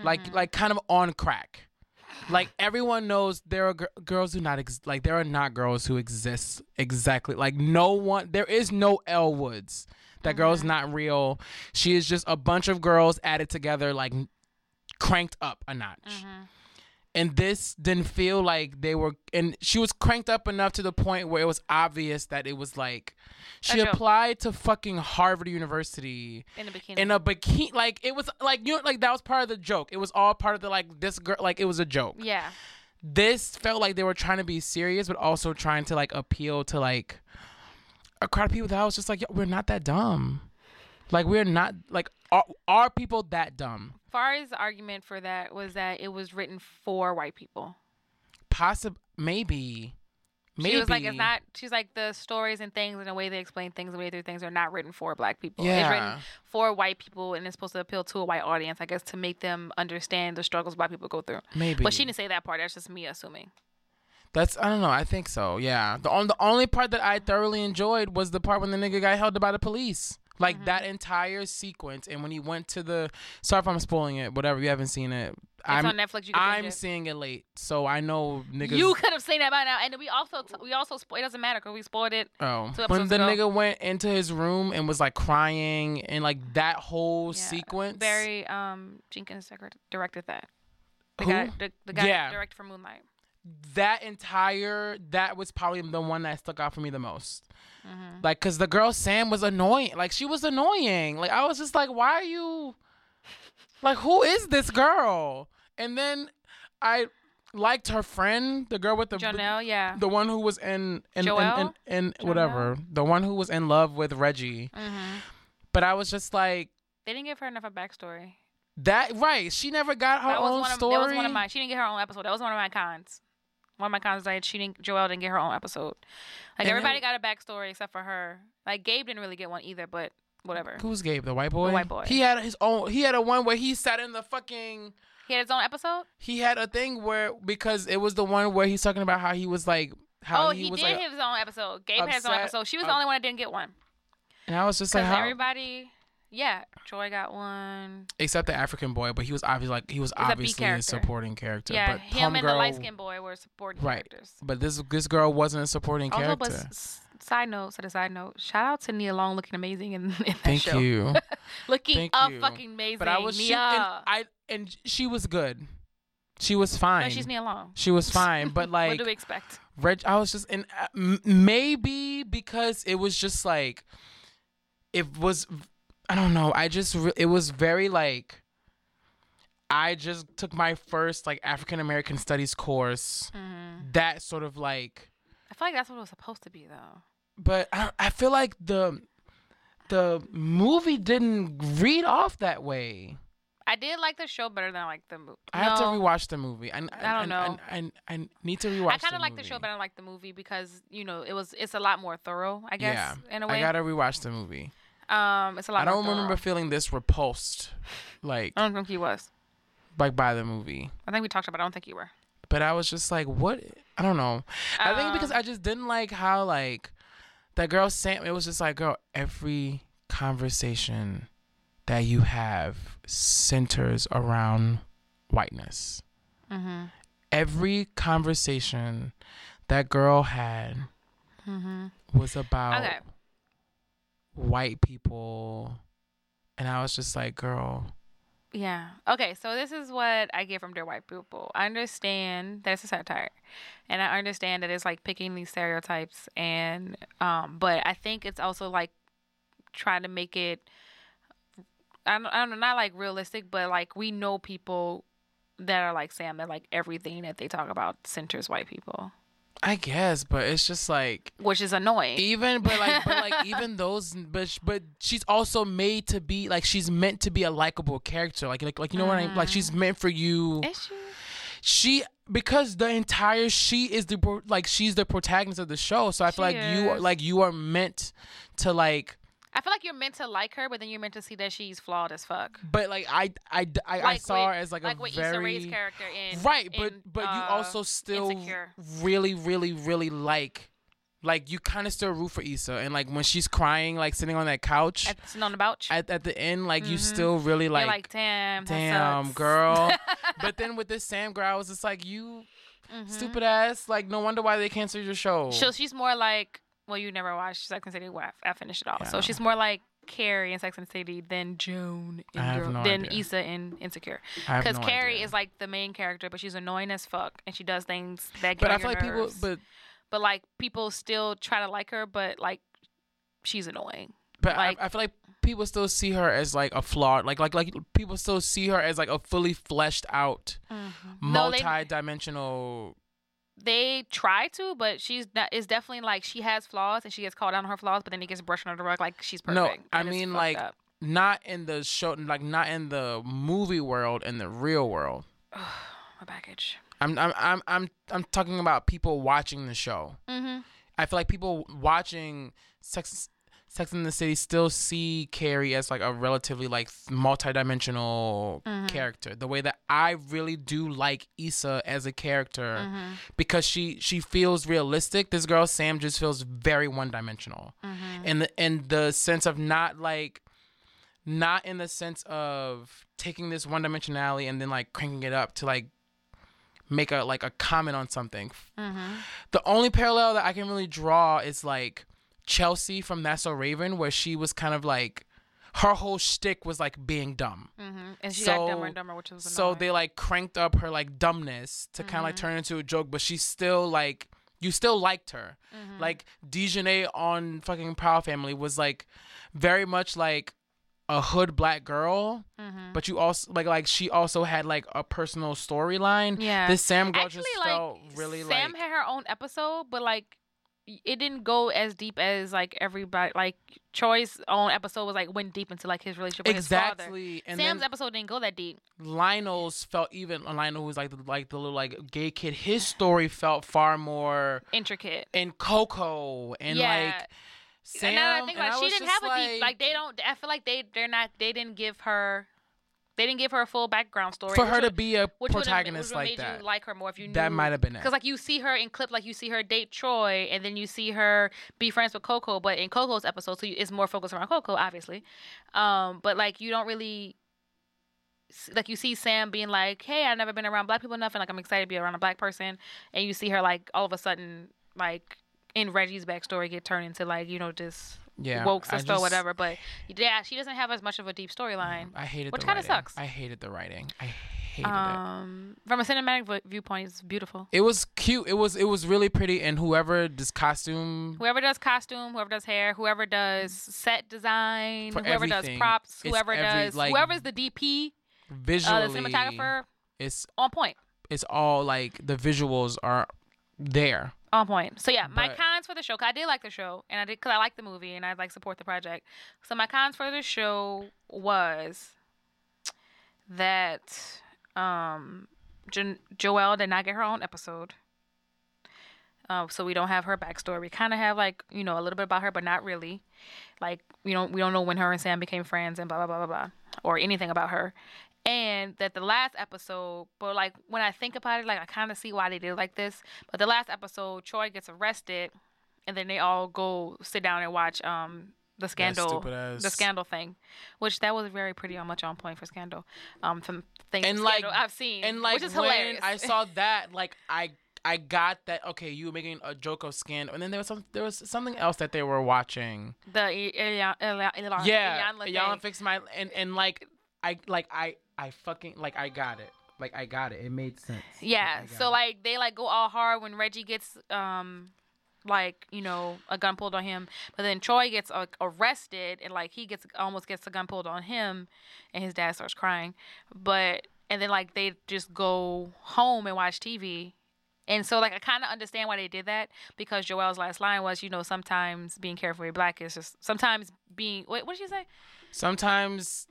Like mm-hmm. like kind of on crack. Like everyone knows there are gir- girls who not ex- like there are not girls who exist exactly like no one there is no Elle Woods that girl's mm-hmm. not real she is just a bunch of girls added together like cranked up a notch mm-hmm. and this didn't feel like they were and she was cranked up enough to the point where it was obvious that it was like she A joke. applied to fucking Harvard University In a bikini. in a bikini like it was like you know like that was part of the joke it was all part of the like this girl like it was a joke yeah. this felt like they were trying to be serious but also trying to like appeal to like a crowd of people that I was just like Yo, we're not that dumb like we're not like are, are people that dumb Far's argument for that was that it was written for white people. possible maybe Maybe. She was like, it's not. She's like the stories and things and the way they explain things, the way they do things are not written for black people. It's Yeah. written for white people and it's supposed to appeal to a white audience, I guess, to make them understand the struggles black people go through. Maybe. But she didn't say that part. That's just me assuming. That's I don't know. I think so. Yeah. The only the only part that I thoroughly enjoyed was the part when the nigga got held by the police. Like Mm-hmm. that entire sequence, and when he went to the. Sorry if I'm spoiling it. Whatever. You haven't seen it. I'm, on Netflix, you can I'm it. seeing it late, so I know niggas. You could have seen that by now, and we also t- we also spo- it doesn't matter because we spoiled it. Oh, when the ago. nigga went into his room and was like crying and like that whole Yeah. sequence. Barry um Jenkins directed that. The Who? guy, the, the guy Yeah. directed for Moonlight. That entire that was probably the one that stuck out for me the most. Mm-hmm. Like, cause the girl Sam was annoying. Like, she was annoying. Like, I was just like, why are you? Like, who is this girl? And then I liked her friend, the girl with the Janelle, yeah. the one who was in in in, in, in whatever, the one who was in love with Reggie. hmm But I was just like, They didn't give her enough of a backstory. that right? She never got her that was own one of story. that was one of my. She didn't get her own episode. That was one of my cons. One of my cons is that she didn't. Joelle didn't get her own episode. Like And everybody got a backstory except for her. Like Gabe didn't really get one either. But whatever. Who's Gabe? The white boy. white boy. He had his own. He had a one where he sat in the fucking. He had his own episode. He had a thing where because it was the one where he's talking about how he was like how oh, he, he, was did like, his own episode. Gabe had his own episode. She was up- the only one that didn't get one. and I was just like how everybody, yeah, Joy got one. except the African boy, but he was obviously like he was a obviously a character. supporting character. Yeah, but him and the light skinned boy were supporting right. characters. But this this girl wasn't a supporting Also, character. but s- side note, set a side note. Shout out to Nia Long looking amazing in, in that Thank show. you. looking Thank up you. fucking amazing. But I was she, and I and she was good. She was fine. no, she's Nia Long. She was fine, but like what do we expect? Reg, I was just and uh, m- maybe because it was just like it was. I don't know. I just re- it was very like. I just took my first like African American studies course. Mm-hmm. That sort of like, I feel like that's what it was supposed to be though. but I, I feel like the the movie didn't read off that way. I did like the show better than I like the movie. I have to rewatch the movie. I, I, I don't know. I, I, I need to rewatch. I kind of like the show better than I like the movie because you know it was it's a lot more thorough. I guess yeah, in a way. I gotta rewatch the movie. Um, it's a lot. I don't remember feeling this repulsed, like I don't think he was. like by the movie. I think we talked about. it. I don't think you were. But I was just like, what? I don't know. I think because Um, I just didn't like how like that girl Sam. It was just like, girl, every conversation that you have centers around whiteness. Mm-hmm. Every conversation that girl had was about Mm-hmm. Okay. White people, and I was just like, girl. Yeah. Okay. So this is what I get from Dear White People. I understand that it's a satire, and I understand that it's like picking these stereotypes, and um, but I think it's also like trying to make it. I don't, I don't know, not like realistic, but like we know people that are like Sam that like everything that they talk about centers white people, I guess, but it's just like which is annoying. even but like but like even those but sh- but she's also made to be like she's meant to be a likable character. Like like like you know what I mean? Like she's mm. meant for you. Is she? she because the entire she is the like she's the protagonist of the show so I feel She like you are like you are meant to like I feel like you're meant to like her, but then you're meant to see that she's flawed as fuck. but like I I I, I saw with- her as like, like a with Issa very Rae's character in right but in, but you uh, also still Insecure. really really really like like you kind of still root for Issa and like when she's crying like sitting on that couch At, sitting on the couch. at, at the end, like you still really Mm-hmm. like, like, damn, damn, girl. but then with this Sam girl, I was just like, you stupid ass. Like, no wonder why they canceled your show. So she's more like, well, you never watched Sex and City. Well, I, I finished it all. So she's more like Carrie in Sex and City than Joan in Girl, no than idea. Issa in Insecure. Because no Carrie idea. is like the main character, but she's annoying as fuck, and she does things that get but I feel like people, nerves. but but like people still try to like her, but like she's annoying. but Like- I, I feel like people still see her as like a flawed, like like like people still see her as like a fully fleshed out, Mm-hmm. No, they- try to, but she's not, is definitely like she has flaws, and she gets called out on her flaws, but then it gets brushed under the rug like she's perfect. No, I mean like up. not in the show, like not in the movie world, in the real world. my package. I'm I'm I'm I'm I'm talking about people watching the show. Mm-hmm. I feel like people watching Sex Sex in the City still see Carrie as like a relatively like multi-dimensional Mm-hmm. character. The way that I really do like Issa as a character Mm-hmm. because she she feels realistic. This girl Sam just feels very one-dimensional. Mm-hmm. In the in the sense of not like not in the sense of taking this one-dimensionality and then like cranking it up to like make a like a comment on something. The only parallel that I can really draw is like Chelsea from That's So Raven, where she was kind of like her whole shtick was like being dumb. Mm-hmm. And she So- got dumber and dumber, which was So they like cranked up her like dumbness to kind of like mm-hmm. turn into a joke, but she's still like you still liked her. Mm-hmm. Like Dejanay on fucking Power Family was like very much like a hood black girl, mm-hmm. but you also like like she also had like a personal storyline. Yeah. this Sam girl Actually, just like felt really Sam like Sam had her own episode, but like it didn't go as deep as like everybody. Like Troy's own episode was like went deep into like his relationship with his father. exactly. And Sam's episode didn't go that deep. Lionel's felt even Lionel was like the, like the little like gay kid. His story felt far more Intricate. and Coco and yeah. like Sam. and now that I think and about it, I she didn't have a deep like they don't. I feel like they they're not. They didn't give her. They didn't give her a full background story for her to be a which protagonist which like made that. You like her more if you knew That might have been it. Because like you see her in clip, like you see her date Troy, and then you see her be friends with Coco. But in Coco's episode, so you, it's more focused around Coco, obviously. Um, but like you don't really. Like you see Sam being like, "Hey, I've never been around black people enough, and like I'm excited to be around a black person," and you see her like all of a sudden like in Reggie's backstory get turned into like you know just yeah, woke sister or whatever. But yeah, she doesn't have as much of a deep storyline. I hated which kinda writing. sucks. I hated the writing. I hated it. Um, from a cinematic vi- viewpoint, it's beautiful. It was cute. It was it was really pretty. And whoever does costume Whoever does costume, whoever does hair, whoever does set design, whoever does props, whoever every, does, like, whoever's the DP, uh, visually, the cinematographer, it's on point, it's all like the visuals are there. On point. So yeah, my But- cons for the show, cause I did like the show, and I did, cause I like the movie, and I like support the project. So my cons for the show was that um, jo- Joelle did not get her own episode. Uh, so we don't have her backstory. We kind of have like you know a little bit about her, but not really. Like we don't we don't know when her and Sam became friends and blah blah blah blah blah, or anything about her. And that the last episode, but like when I think about it, like I kind of see why they did it like this. But the last episode, Troy gets arrested, and then they all go sit down and watch um the scandal, the scandal thing, which that was very pretty on much on point for scandal. Um, from things And, like- I've seen, And like which is when hilarious. I saw that, like I I got that. Okay, you were making a joke of scandal, and then there was some there was something else that they were watching. the yeah, thing. fixed my and and like I like I I fucking like I got it. Like I got it. It made sense. Yeah. So it. like they like go all hard when Reggie gets um like you know a gun pulled on him, but then Troy gets uh, arrested and like he gets almost gets a gun pulled on him, and his dad starts crying, but and then like they just go home and watch TV. And so, like, I kind of understand why they did that because Joelle's last line was, you know, sometimes being carefully black is just sometimes being. Wait, what did you say? sometimes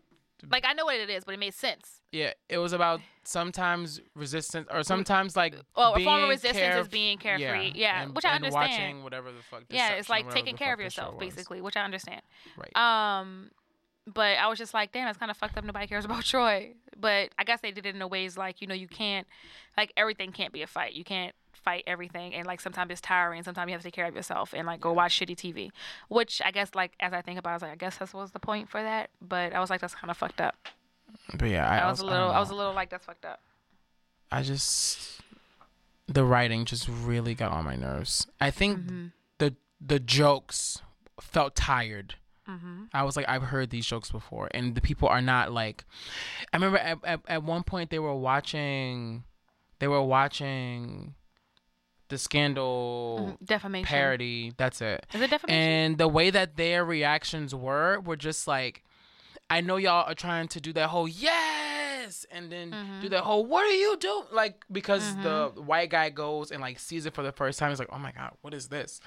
Like, I know what it is, but it made sense. yeah, it was about sometimes resistance or sometimes like Oh, a form of resistance is being carefree. Yeah, and- which I and understand. Watching whatever the fuck. Yeah, it's like taking care of fuck the show yourself, basically, which I understand. Right. Um, but I was just like, damn, it's kind of fucked up. Nobody cares about Troy. But I guess they did it in a ways like you know you can't, like everything can't be a fight. You can't fight everything, and like sometimes it's tiring. Sometimes you have to take care of yourself and like go watch shitty TV. Which I guess like as I think about, it, I was like, I guess that was the point for that. But I was like, that's kind of fucked up. but yeah, I, I was a little, don't I was a little like that's fucked up. I just the writing just really got on my nerves. I think Mm-hmm. the the jokes felt tired. Mm-hmm. I was like, I've heard these jokes before, and the people are not like. I remember at, at, at one point they were watching, they were watching, the scandal Defamation. parody. That's it. Is it defamation? And the way that their reactions were were just like, I know y'all are trying to do that whole yes, and then Mm-hmm. do that whole what are you doing? Like because the white guy goes and like sees it for the first time, he's like, oh my god, what is this?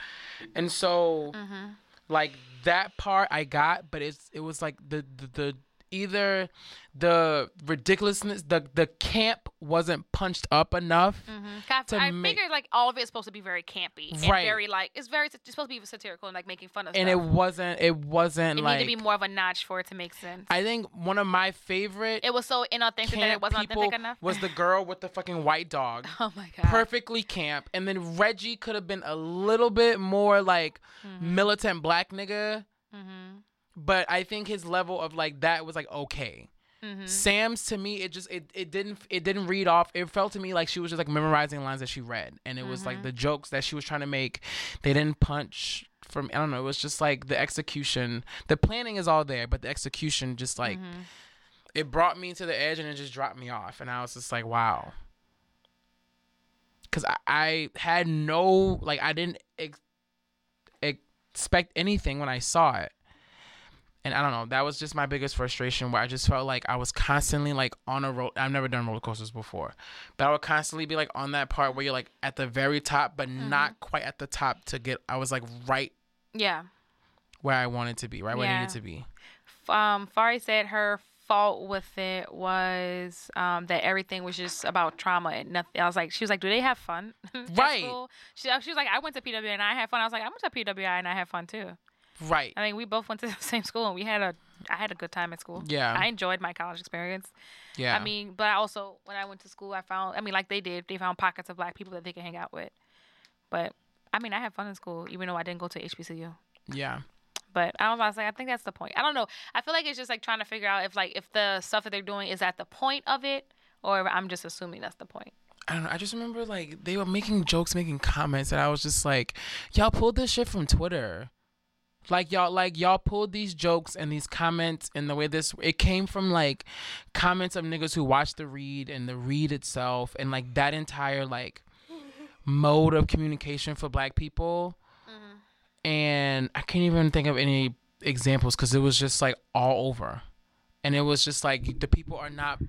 And so, Mm-hmm. like that part I got, but it's it was like the the. the either the ridiculousness, the the camp wasn't punched up enough. I, to I make- figured like all of it's supposed to be very campy and Right. very like it's very it's supposed to be satirical and like making fun of and stuff. it wasn't. It wasn't it like. needed to be more of a notch for it to make sense. I think one of my favorite it was so inauthentic that it wasn't authentic enough. was the girl with the fucking white dog. oh my god. Perfectly camp, and then Reggie could have been a little bit more like Mm-hmm. militant black nigga. But I think his level of like that was like okay. Mm-hmm. Sam's to me, it just it, it didn't it didn't read off. It felt to me like she was just like memorizing lines that she read, and it was Mm-hmm. like the jokes that she was trying to make. They didn't punch from I don't know. It was just like the execution. The planning is all there, but the execution just like Mm-hmm. it brought me to the edge and it just dropped me off, and I was just like, wow. Cause I, I had no like I didn't ex- expect anything when I saw it. And I don't know, that was just my biggest frustration where I just felt like I was constantly like on a roll. I've never done roller coasters before, but I would constantly be like on that part where you're like at the very top, but not quite at the top to get. I was like right yeah. where I wanted to be, right where I needed to be. Um, Fari said her fault with it was um, that everything was just about trauma and nothing. I was like, she was like, do they have fun? Right. She, she was like, I went to PWI and I had fun. I was like, I went to PWI and I had fun too. Right. I mean, we both went to the same school and we had a, I had a good time at school. Yeah. I enjoyed my college experience. Yeah. I mean, but I also when I went to school, I found, I mean, like they did, they found pockets of black people that they can hang out with. But I mean, I had fun in school, even though I didn't go to HBCU. yeah. But I don't know. I was like, I think that's the point. I don't know. I feel like it's just like trying to figure out if like if the stuff that they're doing is at the point of it, or I'm just assuming that's the point. I don't know. I just remember like they were making jokes, making comments, and I was just like, y'all pulled this shit from Twitter. Like y'all, like y'all pulled these jokes and these comments and the way this it came from like comments of niggas who watched the read and the read itself and like that entire like mode of communication for black people. Mm-hmm. And I can't even think of any examples because it was just like all over, and it was just like the people are not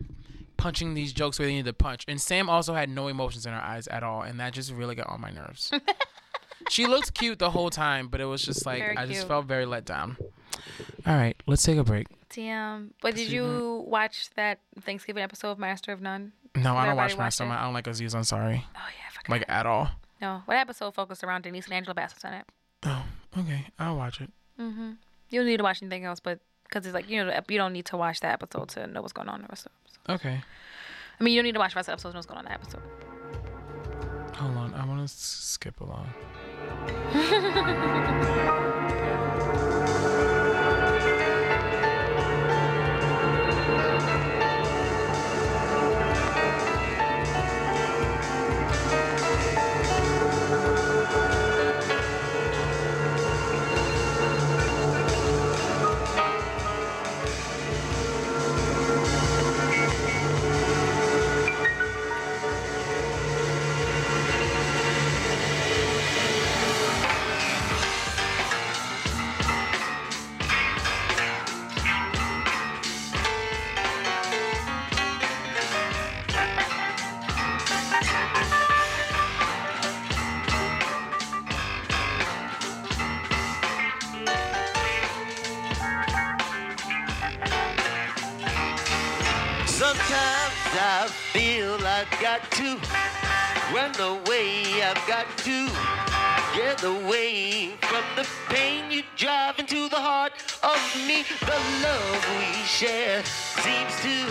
punching these jokes where they need to punch. And Sam also had no emotions in her eyes at all, and that just really got on my nerves. she looked cute the whole time, but it was just like Very I just cute. felt very let down. All right, let's take a break. Damn. But did you watch that Thanksgiving episode of Master of None? No, I don't watch Master stomach. it? I don't like Aziz Ansari, Oh yeah, like at all. no, what episode focused around Denise and Angela Bassett's on it? Oh, okay, I'll watch it. Mm-hmm. You don't need to watch anything else, but because it's like you know you don't need to watch that episode to know what's going on in the rest of the episode. Okay, I mean, you don't need to watch the rest of the episode to know what's going on in that episode. Hold on. I want to skip along. got to run away. I've got to get away from the pain you drive into the heart of me. The love we share seems to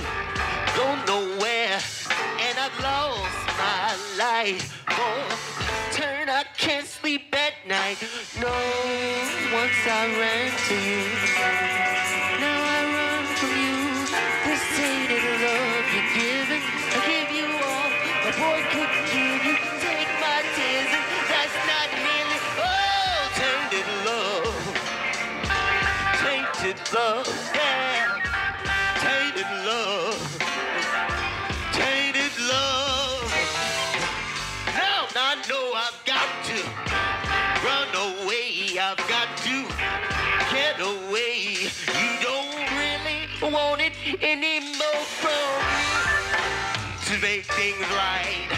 go nowhere, and I've lost my life. Oh, turn I can't sleep at night. No, once I ran to you. Right,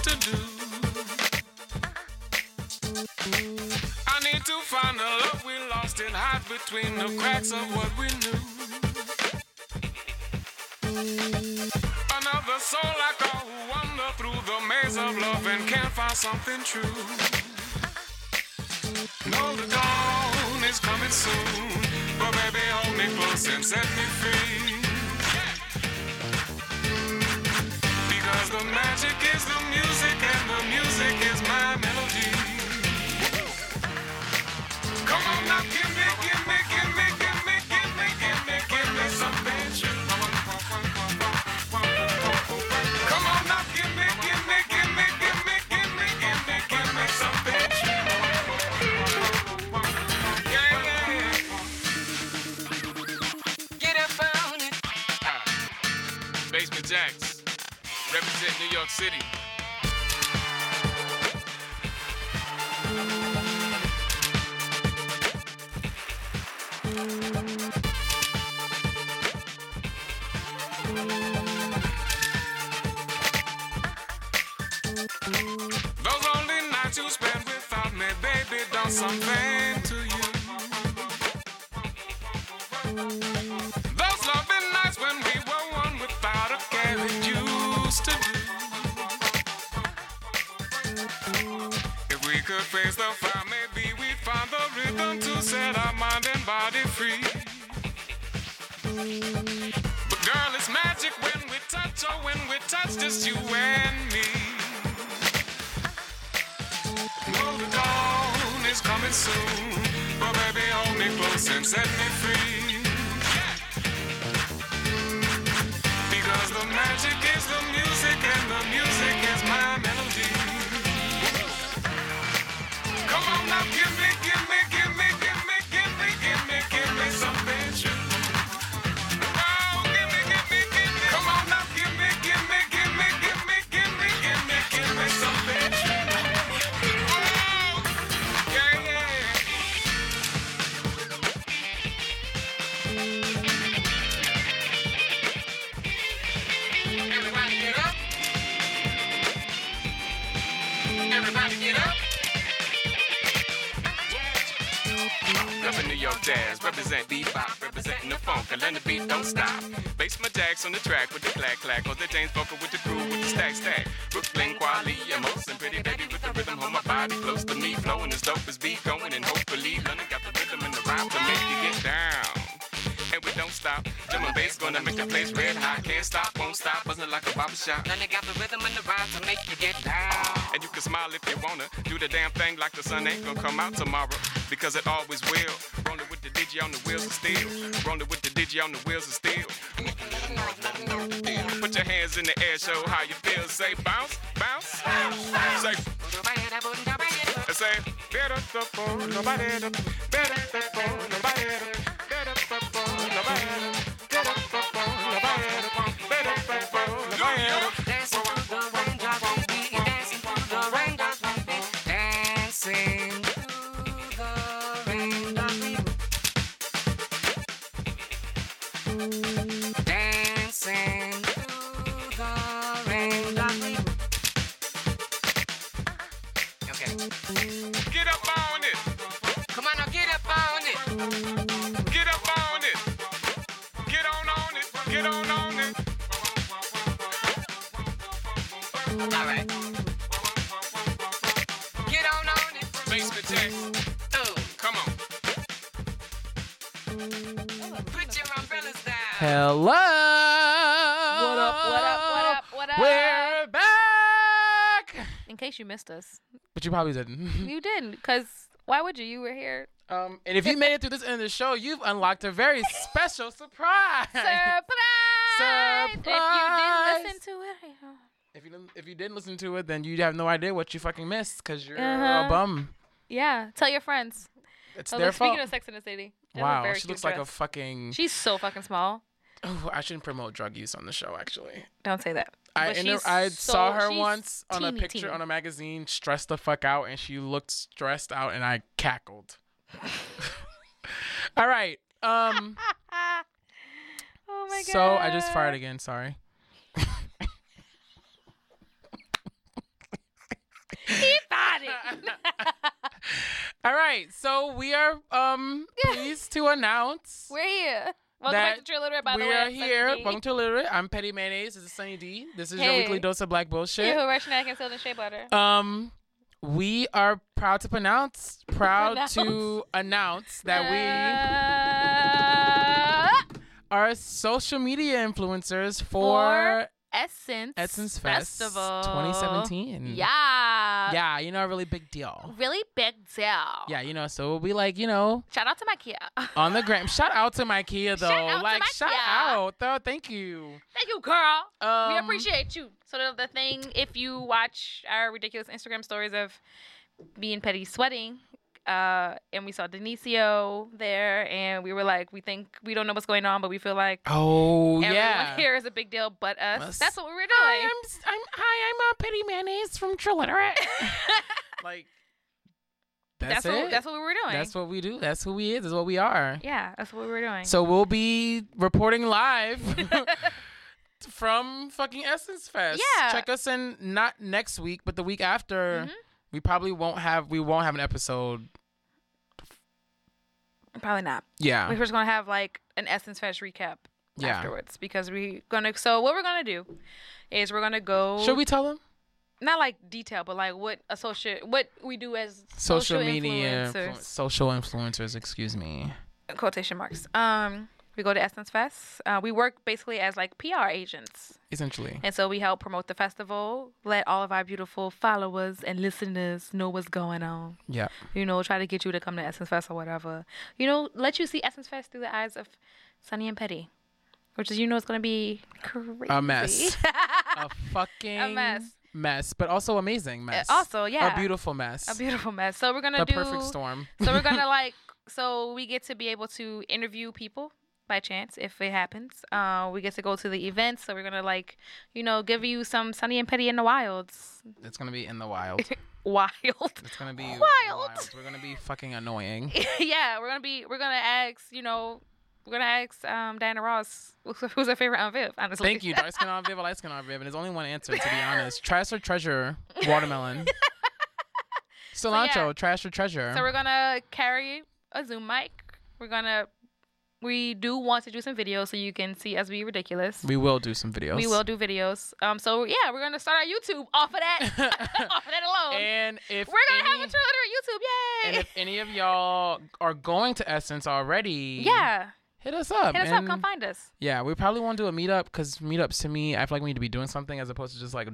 to do. I need to find the love we lost and hide between the cracks of what we knew. Another soul I call who wander through the maze of love and can't find something true. Know the dawn is coming soon, but baby hold me close and set me free. magic is the music and Come on now, give me City. On the track with the clack clack, or the James Bunker with the groove with the stack stack. Brooklyn quality, emotion, pretty baby with the rhythm, hold my body close to me, flowing as dope as beat going, and hopefully London got the rhythm and the rhyme to make you get down. And we don't stop. Drum and bass gonna make the place red hot. Can't stop, won't stop, buzzing like a barber shop. Then they got the rhythm and the rhyme to make you get down. And you can smile if you wanna. Do the damn thing like the sun ain't gonna come out tomorrow. Because it always will. Rolling with the digi on the wheels of steel. Rolling with the digi on the wheels of steel. Hands in the air, show how you feel. Say bounce, bounce. Say. Say. Better better Dancing through the raindrops with me, dancing through the raindrops dancing through the raindrops with me. Hello. What up? What up? What up? What up? We're back. In case you missed us, But you probably didn't. you didn't, because why would you? You were here. Um, and if you made it through this end of the show, you've unlocked a very special surprise. Surprise! Surprise! If you didn't listen to it. If you didn't, if you didn't listen to it, then you have no idea what you fucking missed because you're Uh-huh. a bum. yeah, tell your friends. It's Oh, their look, speaking of Sex in the City, they have a wow, she looks like a fucking. She's so fucking small. Oh, I shouldn't promote drug use on the show. Actually, Don't say that. I inter- I saw her once on a picture teeny. on a magazine, stressed the fuck out, and she looked stressed out, and I cackled. All right. Um. Oh my god. so I just fired again. Sorry. He thought it. All right. So we are um pleased to announce We're here. Welcome back to True Literate, by the way. We are here. Welcome to Literate. I'm Petty Mayonnaise. This is Sunny D. This is your weekly dose of black bullshit. You who are snacking still in shea butter. Um, we are proud to pronounce, proud to announce that Uh, we are social media influencers for, Essence Essence Fest Festival 2017. Yeah. yeah, you know, a really big deal. Really big deal. Yeah, you know, so we'll be like, you know, Shout out to my Kia. on the gram. Shout out to my Kia though. out to like, my shout Kia. out though. Thank you. Thank you, girl. we Um, appreciate you. So the, the thing, if you watch our ridiculous Instagram stories of me and Petty sweating, uh, and we saw Denicio there, and we were like, we think we don't know what's going on, but we feel like Oh everyone yeah. here is a big deal, but us. Us. That's what we were Hi, doing. I'm, s- I'm hi, I'm a Petty Mayonnaise from Triliterate. like, that's, that's it. what that's what we were doing. That's what we do. That's who we is. Is what we are. yeah, that's what we were doing. So we'll be reporting live from fucking Essence Fest. Yeah. Check us in not next week, but the week after. Mhm. We probably won't have we won't have an episode. Probably not. Yeah. We're just gonna have like an Essence Fest recap Yeah. afterwards because we're gonna. So what we're gonna do is we're gonna go. Should we tell them? Not like detail, but like what associate what we do as Social, social, media influencers. influ- social influencers, excuse me. quotation marks. Um, we go to Essence Fest. Uh, we work basically as like PR agents, Essentially. and so we help promote the festival, let all of our beautiful followers and listeners know what's going on. Yeah. You know, try to get you to come to Essence Fest or whatever. You know, let you see Essence Fest through the eyes of Sunny and Petty, which is you know it's gonna be crazy. A mess. a fucking mess. Mess, but also amazing mess. also, yeah. A beautiful mess. a beautiful mess. So we're gonna the do perfect storm. so we're gonna like so we get to be able to interview people by chance if it happens uh we get to go to the events so we're gonna like you know give you some sunny and petty in the wilds It's gonna be in the wild. wild It's gonna be Wild. We're gonna be fucking annoying. yeah we're gonna be we're gonna ask you know we're gonna ask um diana ross who's her favorite Aunt Viv honestly Thank you. Dark skin on Viv, light skin on Viv, and there's only one answer to be honest. Trash or treasure? Watermelon. Cilantro, yeah. trash or treasure? so we're gonna carry a zoom mic We're gonna. We do want to do some videos so you can see us be ridiculous. We will do some videos. We will do videos. Um. So yeah, we're gonna start our YouTube off of that. off of that alone. And if we're gonna have a trailer on YouTube. Yay! And if any of y'all are going to Essence already, yeah. hit us up. Hit us up. Come find us. Yeah, we probably won't do a meetup because meetups to me, I feel like we need to be doing something as opposed to just like,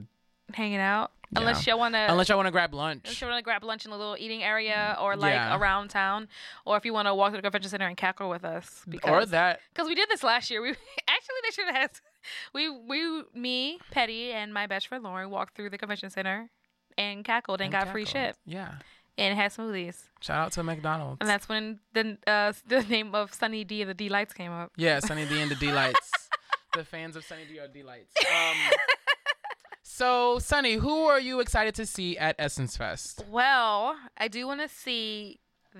Hanging out. Unless y'all wanna. unless y'all want to grab lunch. Unless you want to grab lunch in a little eating area or like Yeah. around town, or if you want to walk to the convention center and cackle with us. Because, Or that. Because we did this last year. We actually they should have had. We we me Petty and my best friend Lauren walked through the convention center and cackled and, got free shit Yeah. and had smoothies. Shout out to McDonald's. And that's when the uh, the name of Sunny D and the D Lights came up. Yeah, Sunny D and the D Lights. the fans of Sunny D are D Lights. Um, so, Sunny, who are you excited to see at Essence Fest? Well, I do want to see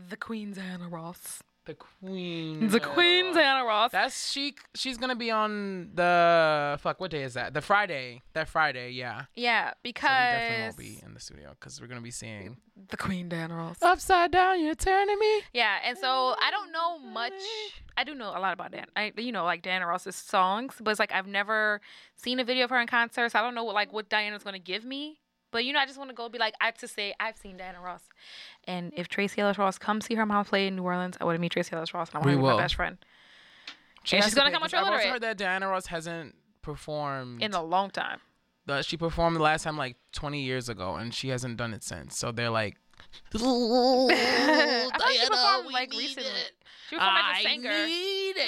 the Queen's Anna Ross. The Queen. The Queen's Anna Ross. That's she. She's gonna be on the fuck. What day is that? The Friday. That Friday. Yeah. Yeah, So we definitely won't be in the studio because we're gonna be seeing the Queen Diana Ross. Upside Down. You're turning me. Yeah, and so I don't know much. I do know a lot about Dan. I you know like Diana Ross's songs, but it's like I've never seen a video of her in concert, so I don't know what like what Diana's gonna give me. But you know, I just want to go be like I have to say I've seen Diana Ross, and if Tracee Ellis Ross comes see her mom play in New Orleans, I want to meet Tracee Ellis Ross, and I want to be will. my best friend She And she's gonna pay- come on 'cause I've also heard that Diana Ross hasn't performed. in a long time. the, she performed the last time like 20 years ago, and she hasn't done it since. So they're like, I thought she performed like recently. She performed as a I singer. need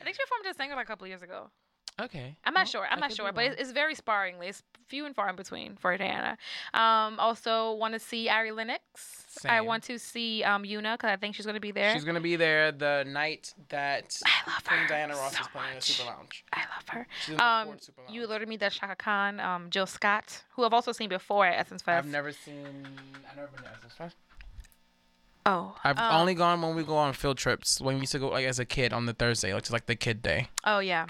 I think she performed as a singer like a couple years ago. Okay. I'm not sure. I'm not sure, but it's, it's very sparingly. It's few and far in between for Diana. Um, also want to see Ari Lennox. I want to see um Yuna because I think she's gonna be there. She's gonna be there the night that I love Queen her Diana Ross so is playing in the much. Super Lounge. I love her. She's in the Um, Super Lounge. you alerted me that Shaka Khan, um, Jill Scott, who I've also seen before at Essence Fest. I've never seen. I've never been to Essence Fest. Oh, I've um, only gone when we go on field trips. When we used to go like as a kid on the Thursday, which is like the kid day, Oh yeah,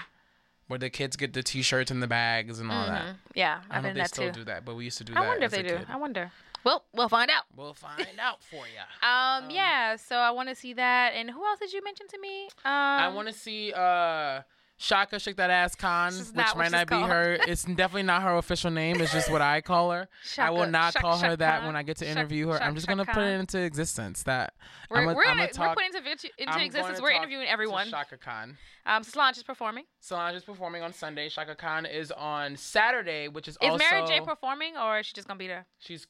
where the kids get the T-shirts and the bags and all that. Mhm. yeah. I I've don't been know if they still too. do that, but we used to do I that. I wonder if they do. kid. I wonder. Well, we'll find out. We'll find out for you. Um, yeah. So I want to see that. And who else did you mention to me? Um, I want to see uh Shaka Shake That Ass This which might not be called. her. It's definitely not her official name. It's just what I call her. I will not Shaka- call her Shaka that when I get to interview her. I'm just gonna put it into existence. That We're, I'm we're, a, I'm gonna, talk, we're putting into, into existence. We're interviewing everyone. Shaka Khan. Um, so Solange is performing. Solange is performing on Sunday. Shaka Khan is on Saturday, which is, Is also Is Mary J performing, or is she just gonna be there? she's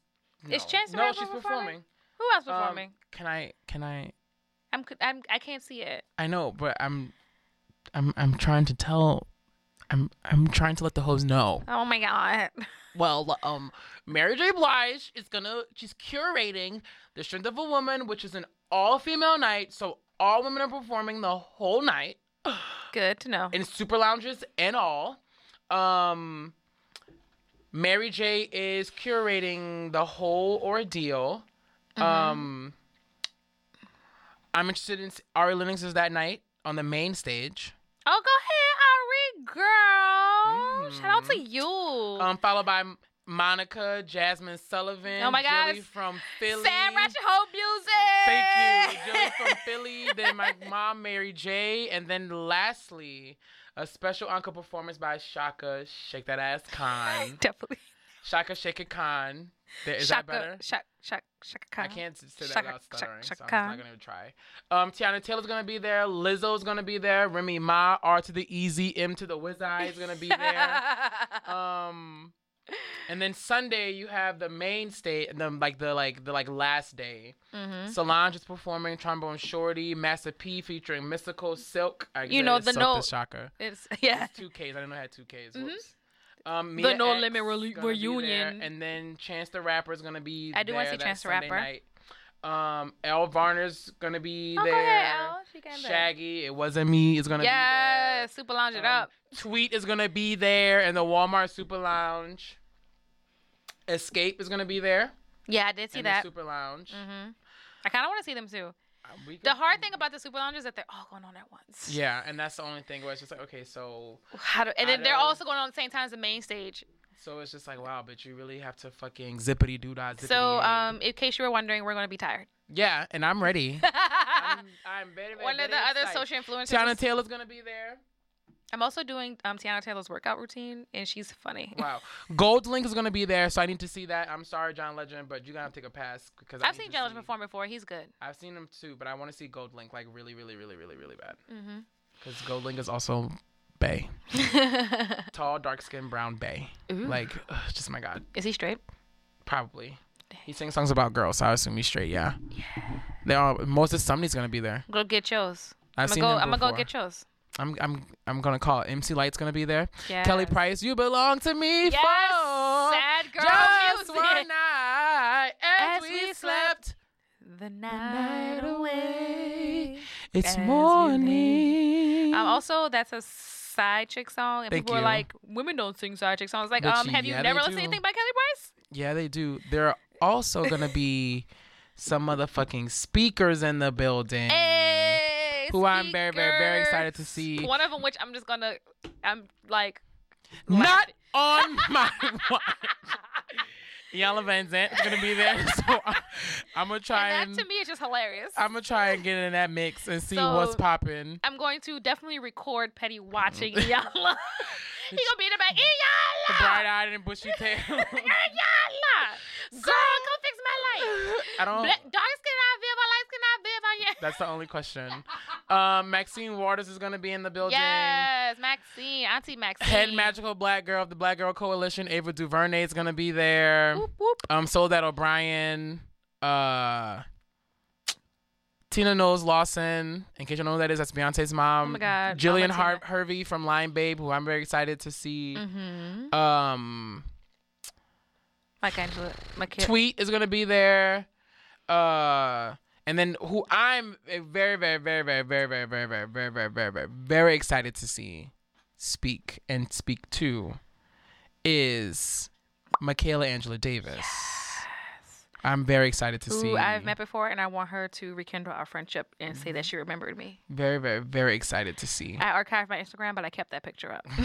Is. Chance no, she's performing? performing. Who else Um, performing? can I? Can I? I'm, I'm I can't see it. I know, but I'm, I'm, I'm trying to tell. I'm, I'm trying to let the hoes know. Oh my god. Well, um, Mary J. Blige is gonna. She's curating the Strength of a Woman, which is an all-female night, so all women are performing the whole night Good to know. in super lounges and all. Um, Mary J. is curating the whole ordeal. Mm-hmm. Um, I'm interested in Ari Lennox is that night on the main stage. Oh, go ahead, Ari girl. Shout out to you. Um, followed by Monica, Jazmine Sullivan, Oh my Jilly from Philly. Sad Ratchet Hope music. Thank you, Jilly from Philly. Then my mom, Mary J, and then lastly, a special encore performance by Shaka Shake That Ass Khan. Definitely. Shaka Shake It Khan. Is Shaka, that better? Shaka, Shaka, Shaka Khan. I can't say that Shaka- without stuttering, Shaka so I'm Khan. not gonna try. Um, Teyana Taylor's gonna be there. Lizzo's gonna be there. Remy Ma, R to the Easy, M to the Wiz Eye is gonna be there. um, and then Sunday you have the main stage, and then like the like the like last day. Mhm. Solange is performing. Trombone Shorty, Master P featuring Mystikal Silk. I You know the note- Shaka. It's yeah. It's two Ks. I didn't know it had two Ks. Mhm. Whoops. Um, The No X Limit there, reunion. and then Chance the Rapper is gonna be. I do wanna there see Chance the Rapper. Night. Um, Elle Varner's gonna be Oh, go there. ahead, came back. Shaggy, it wasn't me. Is gonna be there. Yeah, super lounge be it. Um, up. Tweet is gonna be there and the Walmart Super Lounge. Xscape is gonna be there. Yeah, I did see that. The Super Lounge. hmm I kind of want to see them too. The hard thing about the super lounge is that they're all going on at once. Yeah, and that's the only thing where it's just like, okay, so How do, and then they're also going on at the same time as the main stage. So it's just like, wow, but you really have to fucking zippity doo dah. So, um, in case you were wondering, we're gonna be tired. yeah, and I'm ready. I'm, I'm very, very, One of very the other social influencers. Teyana Taylor's gonna be there. I'm also doing um Teyana Taylor's workout routine, and she's funny. Wow. GoldLink is gonna be there, so I need to see that. I'm sorry, John Legend, but you're gonna have to take a pass because I've seen Jealous see- perform before. He's good. I've seen him too, but I want to see GoldLink like really, really, really, really, really bad. Mhm. Because GoldLink is also Bay, tall, dark skinned brown Bay. Ooh. Like, ugh, just my God, Is he straight? probably. He sings songs about girls, so I assume he's straight. Yeah. Yeah. They are. Moses Sumney's gonna be there. Go get yours. I've I'm seen gonna go. I'm gonna go get yours. I'm I'm I'm gonna call it. MC Lyte's gonna be there. Kelly Price, you belong to me Yes, for sad girl just music. one night as, As we we slept. The night away. It's morning. Um, also, that's a side chick song, and Thank people are like, "Women don't sing side chick songs." Like, But um, you- have you yeah, never listened to anything by Kelly Price? Yeah, they do. There are also gonna be some motherfucking speakers in the building. Hey, Who I'm very, very, very excited to see. One of them, which I'm just gonna, I'm like, Not on my watch. Iyanla Vanzant is gonna be there, so I, I'm gonna try and and, that to me is just hilarious. I'm gonna try and get in that mix and see So- what's popping. I'm going to definitely record Petty watching Iyanla. He gonna be in the back. Iyanla, Bright eyed and bushy tail. Iyanla, girl, come fix my light. I don't. Black, dark skin I viv, or light skin I viv. I yeah. That's the only question. Um, Maxine Waters is gonna be in the building. Yes, Maxine, Auntie Maxine. Head magical black girl of the Black Girl Coalition, Ava DuVernay is gonna be there. Whoop, whoop. Um, Soledad O'Brien, uh, Tina Knowles Lawson. In case you don't know who that is, that's Beyonce's mom. Oh my God, Jillian Har- Hervey from Lion Babe, who I'm very excited to see. Mm-hmm. Um, Mike Angela, my kid. Tweet is gonna be there. Uh, and then who I'm very, very, very, very, very, very, very, very, very, very, very, very, very excited to see speak and speak to is Michaela Angela Davis. I'm very excited to see. Who I've met before, and I want her to rekindle our friendship and say Mm-hmm. that she remembered me. Very, very, very excited to see. I archived my Instagram, but I kept that picture up.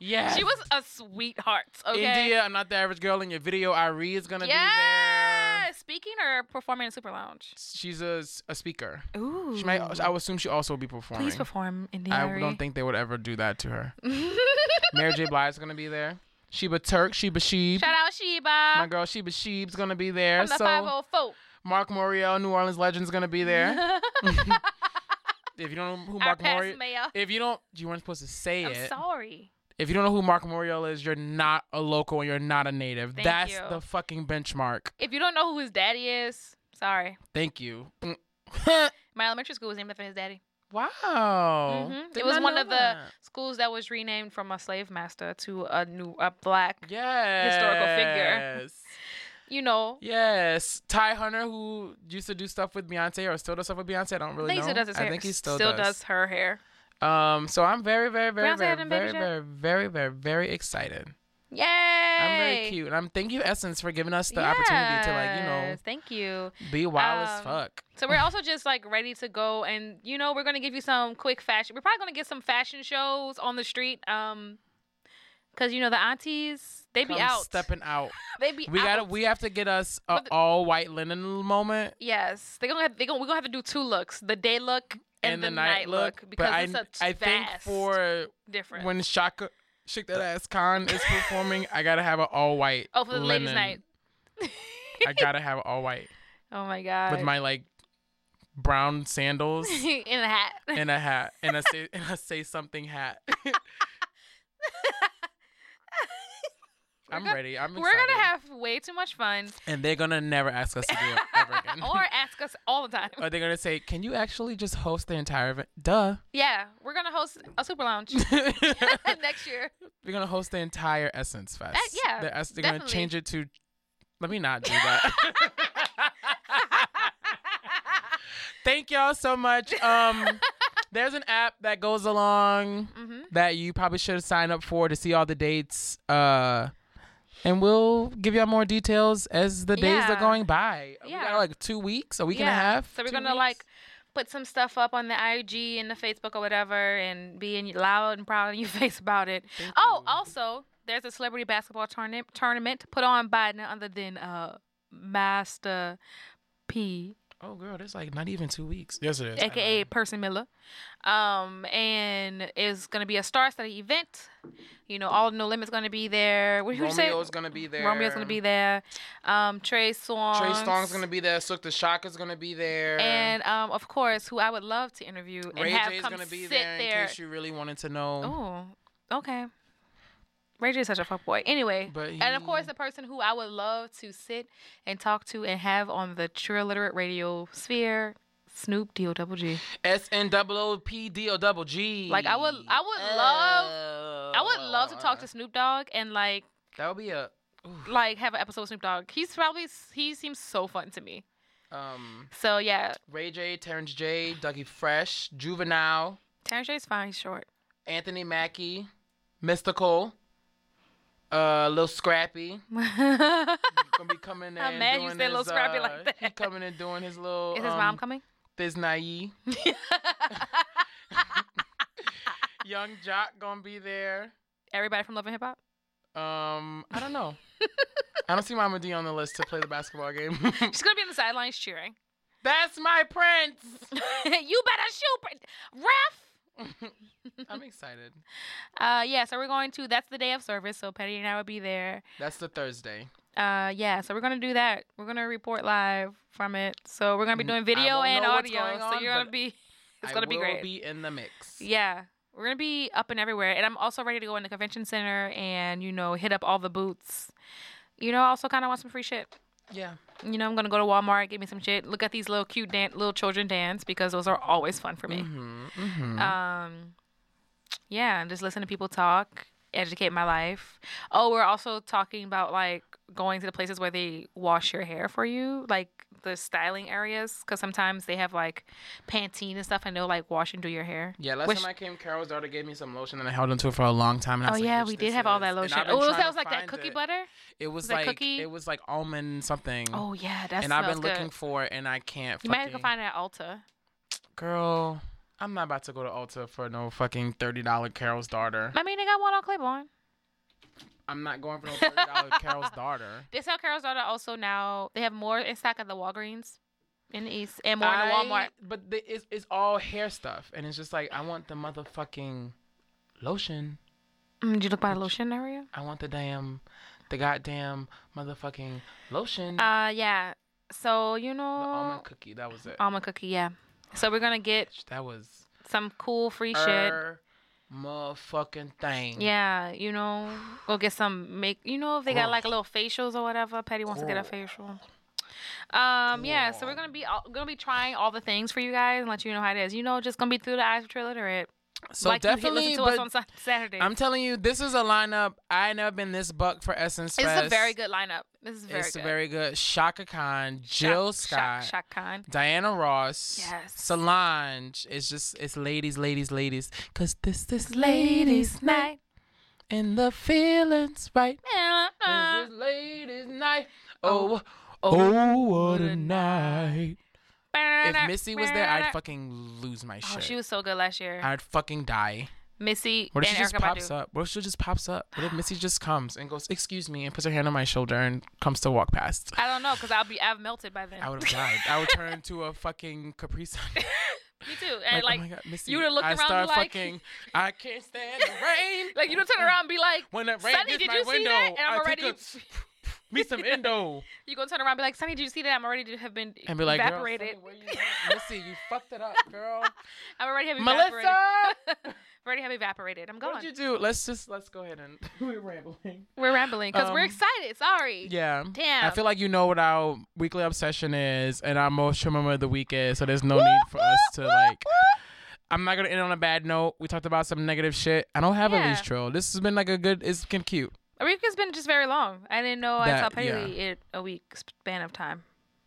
Yeah. She was a sweetheart. Okay. India, I'm not the average girl in your video. Ari is gonna be there. Yeah. Speaking or performing in Super Lounge. She's a, a speaker. Ooh. She might. I would assume she also will be performing. Please perform, India. I don't think they would ever do that to her. Mary J. Blige is gonna be there. Sheba Turk, Sheba Sheeb. Shout out Sheba. My girl Sheba Sheeb's gonna be there. From the so 504. Mark Morial, New Orleans Legends, gonna be there. if you don't know who Mark Morial, if you don't, you weren't supposed to say I'm it. sorry. If you don't know who Mark Morial is, you're not a local. And you're not a native. Thank That's you. the fucking benchmark. If you don't know who his daddy is, sorry. Thank you. My elementary school was named after his daddy. Wow. Mhm. It was one of the schools that was renamed from a slave master to a new a black yes. historical figure. you know. Yes, Ty Hunter, who used to do stuff with Beyonce or still does stuff with Beyonce. I don't I really think know. still does his hair. I think he still, still does. does her hair. Um, so I'm very, very, very, Beyonce very, had very, very, very, very, very excited. Yay! I'm very cute, and I'm thank you Essence for giving us the opportunity to like you know Thank you. be wild as Um, fuck. So we're also just like ready to go, and you know we're gonna give you some quick fashion. We're probably gonna get some fashion shows on the street, um, cause you know the aunties they be Come out. stepping out. They be We gotta we have to get us a the- all white linen moment Yes, they gonna have, they gonna we're gonna have to do two looks: the day look and, the, night, look, because but it's I a I think for different when Shaka Shake That Ass Khan is performing, I gotta have an all white. oh for the ladies' night. I gotta have all white Oh my god! with my like brown sandals in a hat. and a hat and a say and a say something hat. I'm gonna- ready. I'm excited. We're gonna have way too much fun, and they're gonna never ask us to do it ever again. or ask us all the time. Or they're gonna say, "Can you actually just host the entire event?" Duh. Yeah, we're gonna host a super lounge next year. We're gonna host the entire Essence Fest. Uh, yeah, they're, they're gonna change it to. Let me not do that. Thank y'all so much. Um, there's an app that goes along Mhm. that you probably should sign up for to see all the dates. Uh, and we'll give y'all more details as the days are going by. We Yeah. got like two weeks, a week and a half. So we're gonna weeks. like put some stuff up on the IG and the Facebook or whatever, and being loud and proud in your face about it. oh, also, there's a celebrity basketball tournament tournament put on by none other than uh, Master P, Oh, girl, that's like not even two weeks. Yes, it is. Aka Percy Miller. Um, and it's gonna be a star-studded event. You know, all No Limits gonna be there. What know. did you say? Romeo's gonna be there. Romeo's gonna be there. Um, Trey Songz. Trey Song's gonna be there. Sook the Shaka's gonna be there. And um, of course, who I would love to interview and Ray have J's come gonna be sit there, there. in case you really wanted to know. Oh, okay. Ray J is such a fuck boy. Anyway, But and of course, the person who I would love to sit and talk to and have on the True Illiterate Radio sphere, Snoop D O Double G. S N double O P D O double G. Like I would, I would love, I would love to talk to Snoop Dogg and like, That would be a like have an episode with Snoop Dogg. He's probably he seems so fun to me. um So yeah, Ray J, Terrence J, Dougie Fresh, Juvenile, Terrence J is fine. He's short. Anthony Mackie, Mystikal, uh, little Scrappy. Gonna be coming in. I'm mad you said his, Scrappy uh, like He that. coming in doing his little. Is his um, mom coming? This naive. Yung Joc gonna be there. Everybody from Love and Hip Hop. Um, I don't know. I don't see Mama D on the list to play the basketball game. She's gonna be on the sidelines cheering. That's my prince. you better shoot, ref. I'm excited. Uh, yeah, so we're going to. That's the day of service. So Petty and I will be there. That's the Thursday. Uh, yeah, so we're gonna do that. We're gonna report live from it. So we're gonna be doing video and audio. going so you're gonna be. It's I gonna be great. Be in the mix. Yeah, we're gonna be up and everywhere, and I'm also ready to go in the convention center and you know hit up all the booths. You know, I also kind of want some free shit. Yeah. You know, I'm gonna go to Walmart, get me some shit. Look at these little cute dan- little children dance because those are always fun for me. Mm-hmm. Um, yeah, and just listen to people talk, educate my life. Oh, we're also talking about like going to the places where they wash your hair for you, like the styling areas, because sometimes they have like Pantene and stuff, and they'll like wash and do your hair. Yeah, last Which- time I came, Carol's daughter gave me some lotion, and I held onto it for a long time. And I Oh was like, yeah, we did have all that lotion. Oh, trying that was like that cookie it. butter. It was that like cookie? it was like almond something. Oh yeah, that and I've been looking for it, and I can't. You might have to find it at Ulta. Girl, I'm not about to go to Ulta for no fucking thirty dollar Carol's daughter. I mean, they got one on Claiborne. I'm not going for no thirty dollar Carol's daughter. They sell Carol's daughter also now. They have more in stock at the Walgreens in the East and more in the Walmart. But the, it's it's all hair stuff, and it's just like I want the motherfucking lotion. Mm, Did you look by the lotion area? I want the damn, the goddamn motherfucking lotion. Uh, yeah. So you the know, almond cookie. That was it. almond cookie. Yeah. So we're gonna get that was some cool free shit. Her motherfucking thing. Yeah, you know, we'll get some make. You know, if they got like a little facials or whatever, Petty wants to get a facial. Um, yeah. So we're gonna be all, gonna be trying all the things for you guys and let you know how it is. You know, just gonna be through the eyes of True Literate. So like definitely, listen to us on Saturday. I'm telling you, this is a lineup. I never been this buck for Essence It's a very good lineup. This is very it's good. very good. Shaka Khan, Jill Scott, Shak Khan. Diana Ross, Yes. Solange. It's just it's ladies, ladies, ladies. Cause this this Ladies' night. and the feelings right. This is ladies' night. Oh, oh, oh, oh what a night. If Missy was there, I'd fucking lose my oh, shit. Oh, she was so good last year. I'd fucking die. Missy What if she just pops Badu. up? What if she just pops up? What if Missy just comes and goes, "Excuse me," and puts her hand on my shoulder and comes to walk past? I don't know, cause I'll be I've melted by then. I would have died. I would turn into a fucking Capri Sun. Me too. And like, oh my God, Missy, you would have looked I around start like, fucking. I can't stand the rain. like you would turn around and be like, When the rain hits did my you see window, that? And I'm I already. take a, me some endo You gonna turn around and be like, Sonny, did you see that? I'm already to have been and be like, evaporated. Sonny, where you at? Missy, you fucked it up, girl. I'm already have evaporated. Melissa, already have evaporated. I'm going. what gone. did you do? Let's just let's go ahead and we're rambling. We're rambling because we're Um, excited. Sorry. Yeah. Damn. I feel like you know what our weekly obsession is and our most memorable of the week is, so there's no need for us to like. I'm not gonna end on a bad note. We talked about some negative shit. I don't have a leash trail. This has been like a good. It's been cute. A week has been just very long. I didn't know I saw Paley it a week span of time.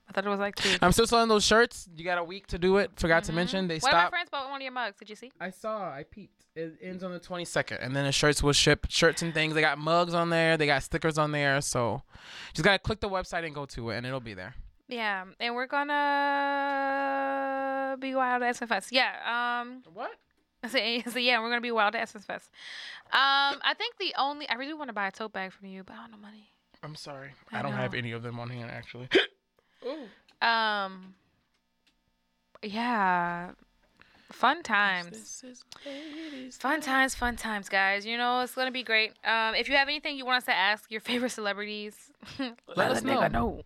I thought it was like two. I'm still selling those shirts. You got a week to do it. Forgot to mention they One of my friends bought one of your mugs. Did you see? I saw. I peeped. It ends on the 22nd, and then the shirts will ship. Shirts and things. They got mugs on there. They got stickers on there. So, just gotta click the website and go to it, and it'll be there. Yeah, and we're gonna be wild at Essence Fest. Yeah. Um. What? So, so yeah, we're gonna be wild at Essence Fest. Um. I think the only I really want to buy a tote bag from you, but I don't know money. I'm sorry. I I, don't have any of them on hand actually. Um. Yeah. Fun times. Fun times, fun times, guys. You know, it's gonna be great. Um, if you have anything you want us to ask your favorite celebrities, let, us a nigga know.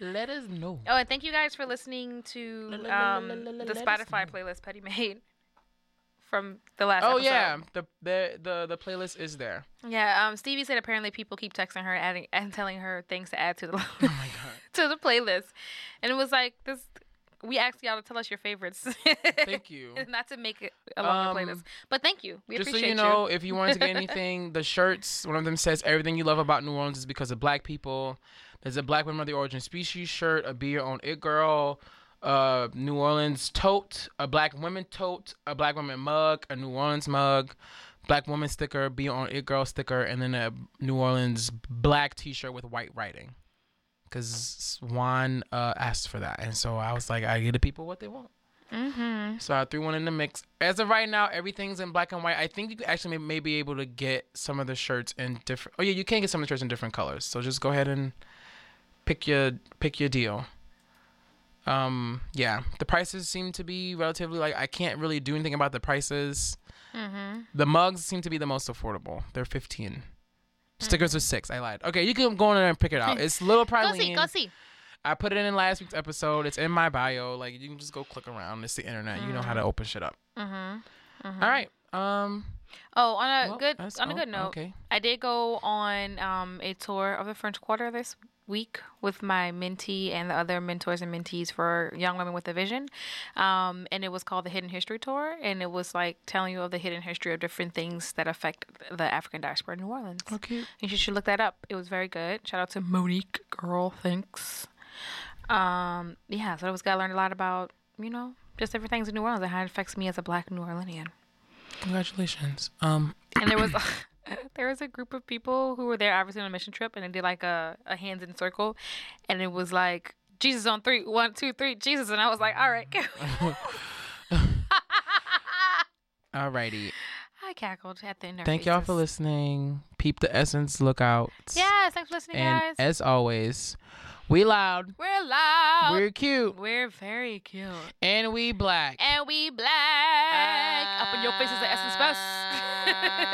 Let us know. oh, and thank you guys for listening to um, the Spotify playlist Petty made from the last. Oh episode. yeah, the, the the the playlist is there. Yeah. Um, Stevie said apparently people keep texting her, adding and telling her things to add to the Oh my god. to the playlist, and it was like this. We asked y'all to tell us your favorites. Thank you. Not to make it a longer Um, playlist, but thank you. We Just so you know, if you wanted to get anything, the shirts, one of them says everything you love about New Orleans is because of black people. There's a Black Women of the Origin Species shirt, a Be Your Own It Girl, uh, New Orleans tote, a Black Women tote, a Black Women mug, a New Orleans mug, Black Woman sticker, Be on It Girl sticker, and then a New Orleans black T-shirt with white writing. Because Juan uh, asked for that, and so I was like, I give the people what they want. Mm-hmm. So I threw one in the mix. As of right now, everything's in black and white. I think you actually may, may be able to get some of the shirts in different. Oh yeah, you can get some of the shirts in different colors. So just go ahead and pick your pick your deal. Um, yeah, the prices seem to be relatively like I can't really do anything about the prices. Mm-hmm. The mugs seem to be the most affordable. They're fifteen. Stickers are six. I lied. Okay, you can go in there and pick it out. It's little Go see, go see. I put it in last week's episode. It's in my bio. Like you can just go click around. It's the internet. You know how to open shit up. Mm-hmm. All right. Um. Oh, on a Well, good on a good note, okay. I did go on um, a tour of the French Quarter this week with my mentee and the other mentors and mentees for Young Women with a Vision, um, and it was called the Hidden History Tour, and it was like telling you of the hidden history of different things that affect the African diaspora in New Orleans. Okay. You should, look that up. It was very good. Shout out to Monique, girl. Thanks. Um, yeah, so I was got learned a lot about you know just different things in New Orleans and how it affects me as a Black New Orleanian. Congratulations. Um. and there was there was a group of people who were there obviously on a mission trip and they did like a, a hands in circle and it was like jesus on three one two three jesus and i was like all right Alrighty. i cackled at the end of Thank y'all for listening. Peep the essence. Look out. yes thanks for listening And guys as always, we loud. we're loud We're cute. we're very cute And we black. and we black up in your faces the essence fest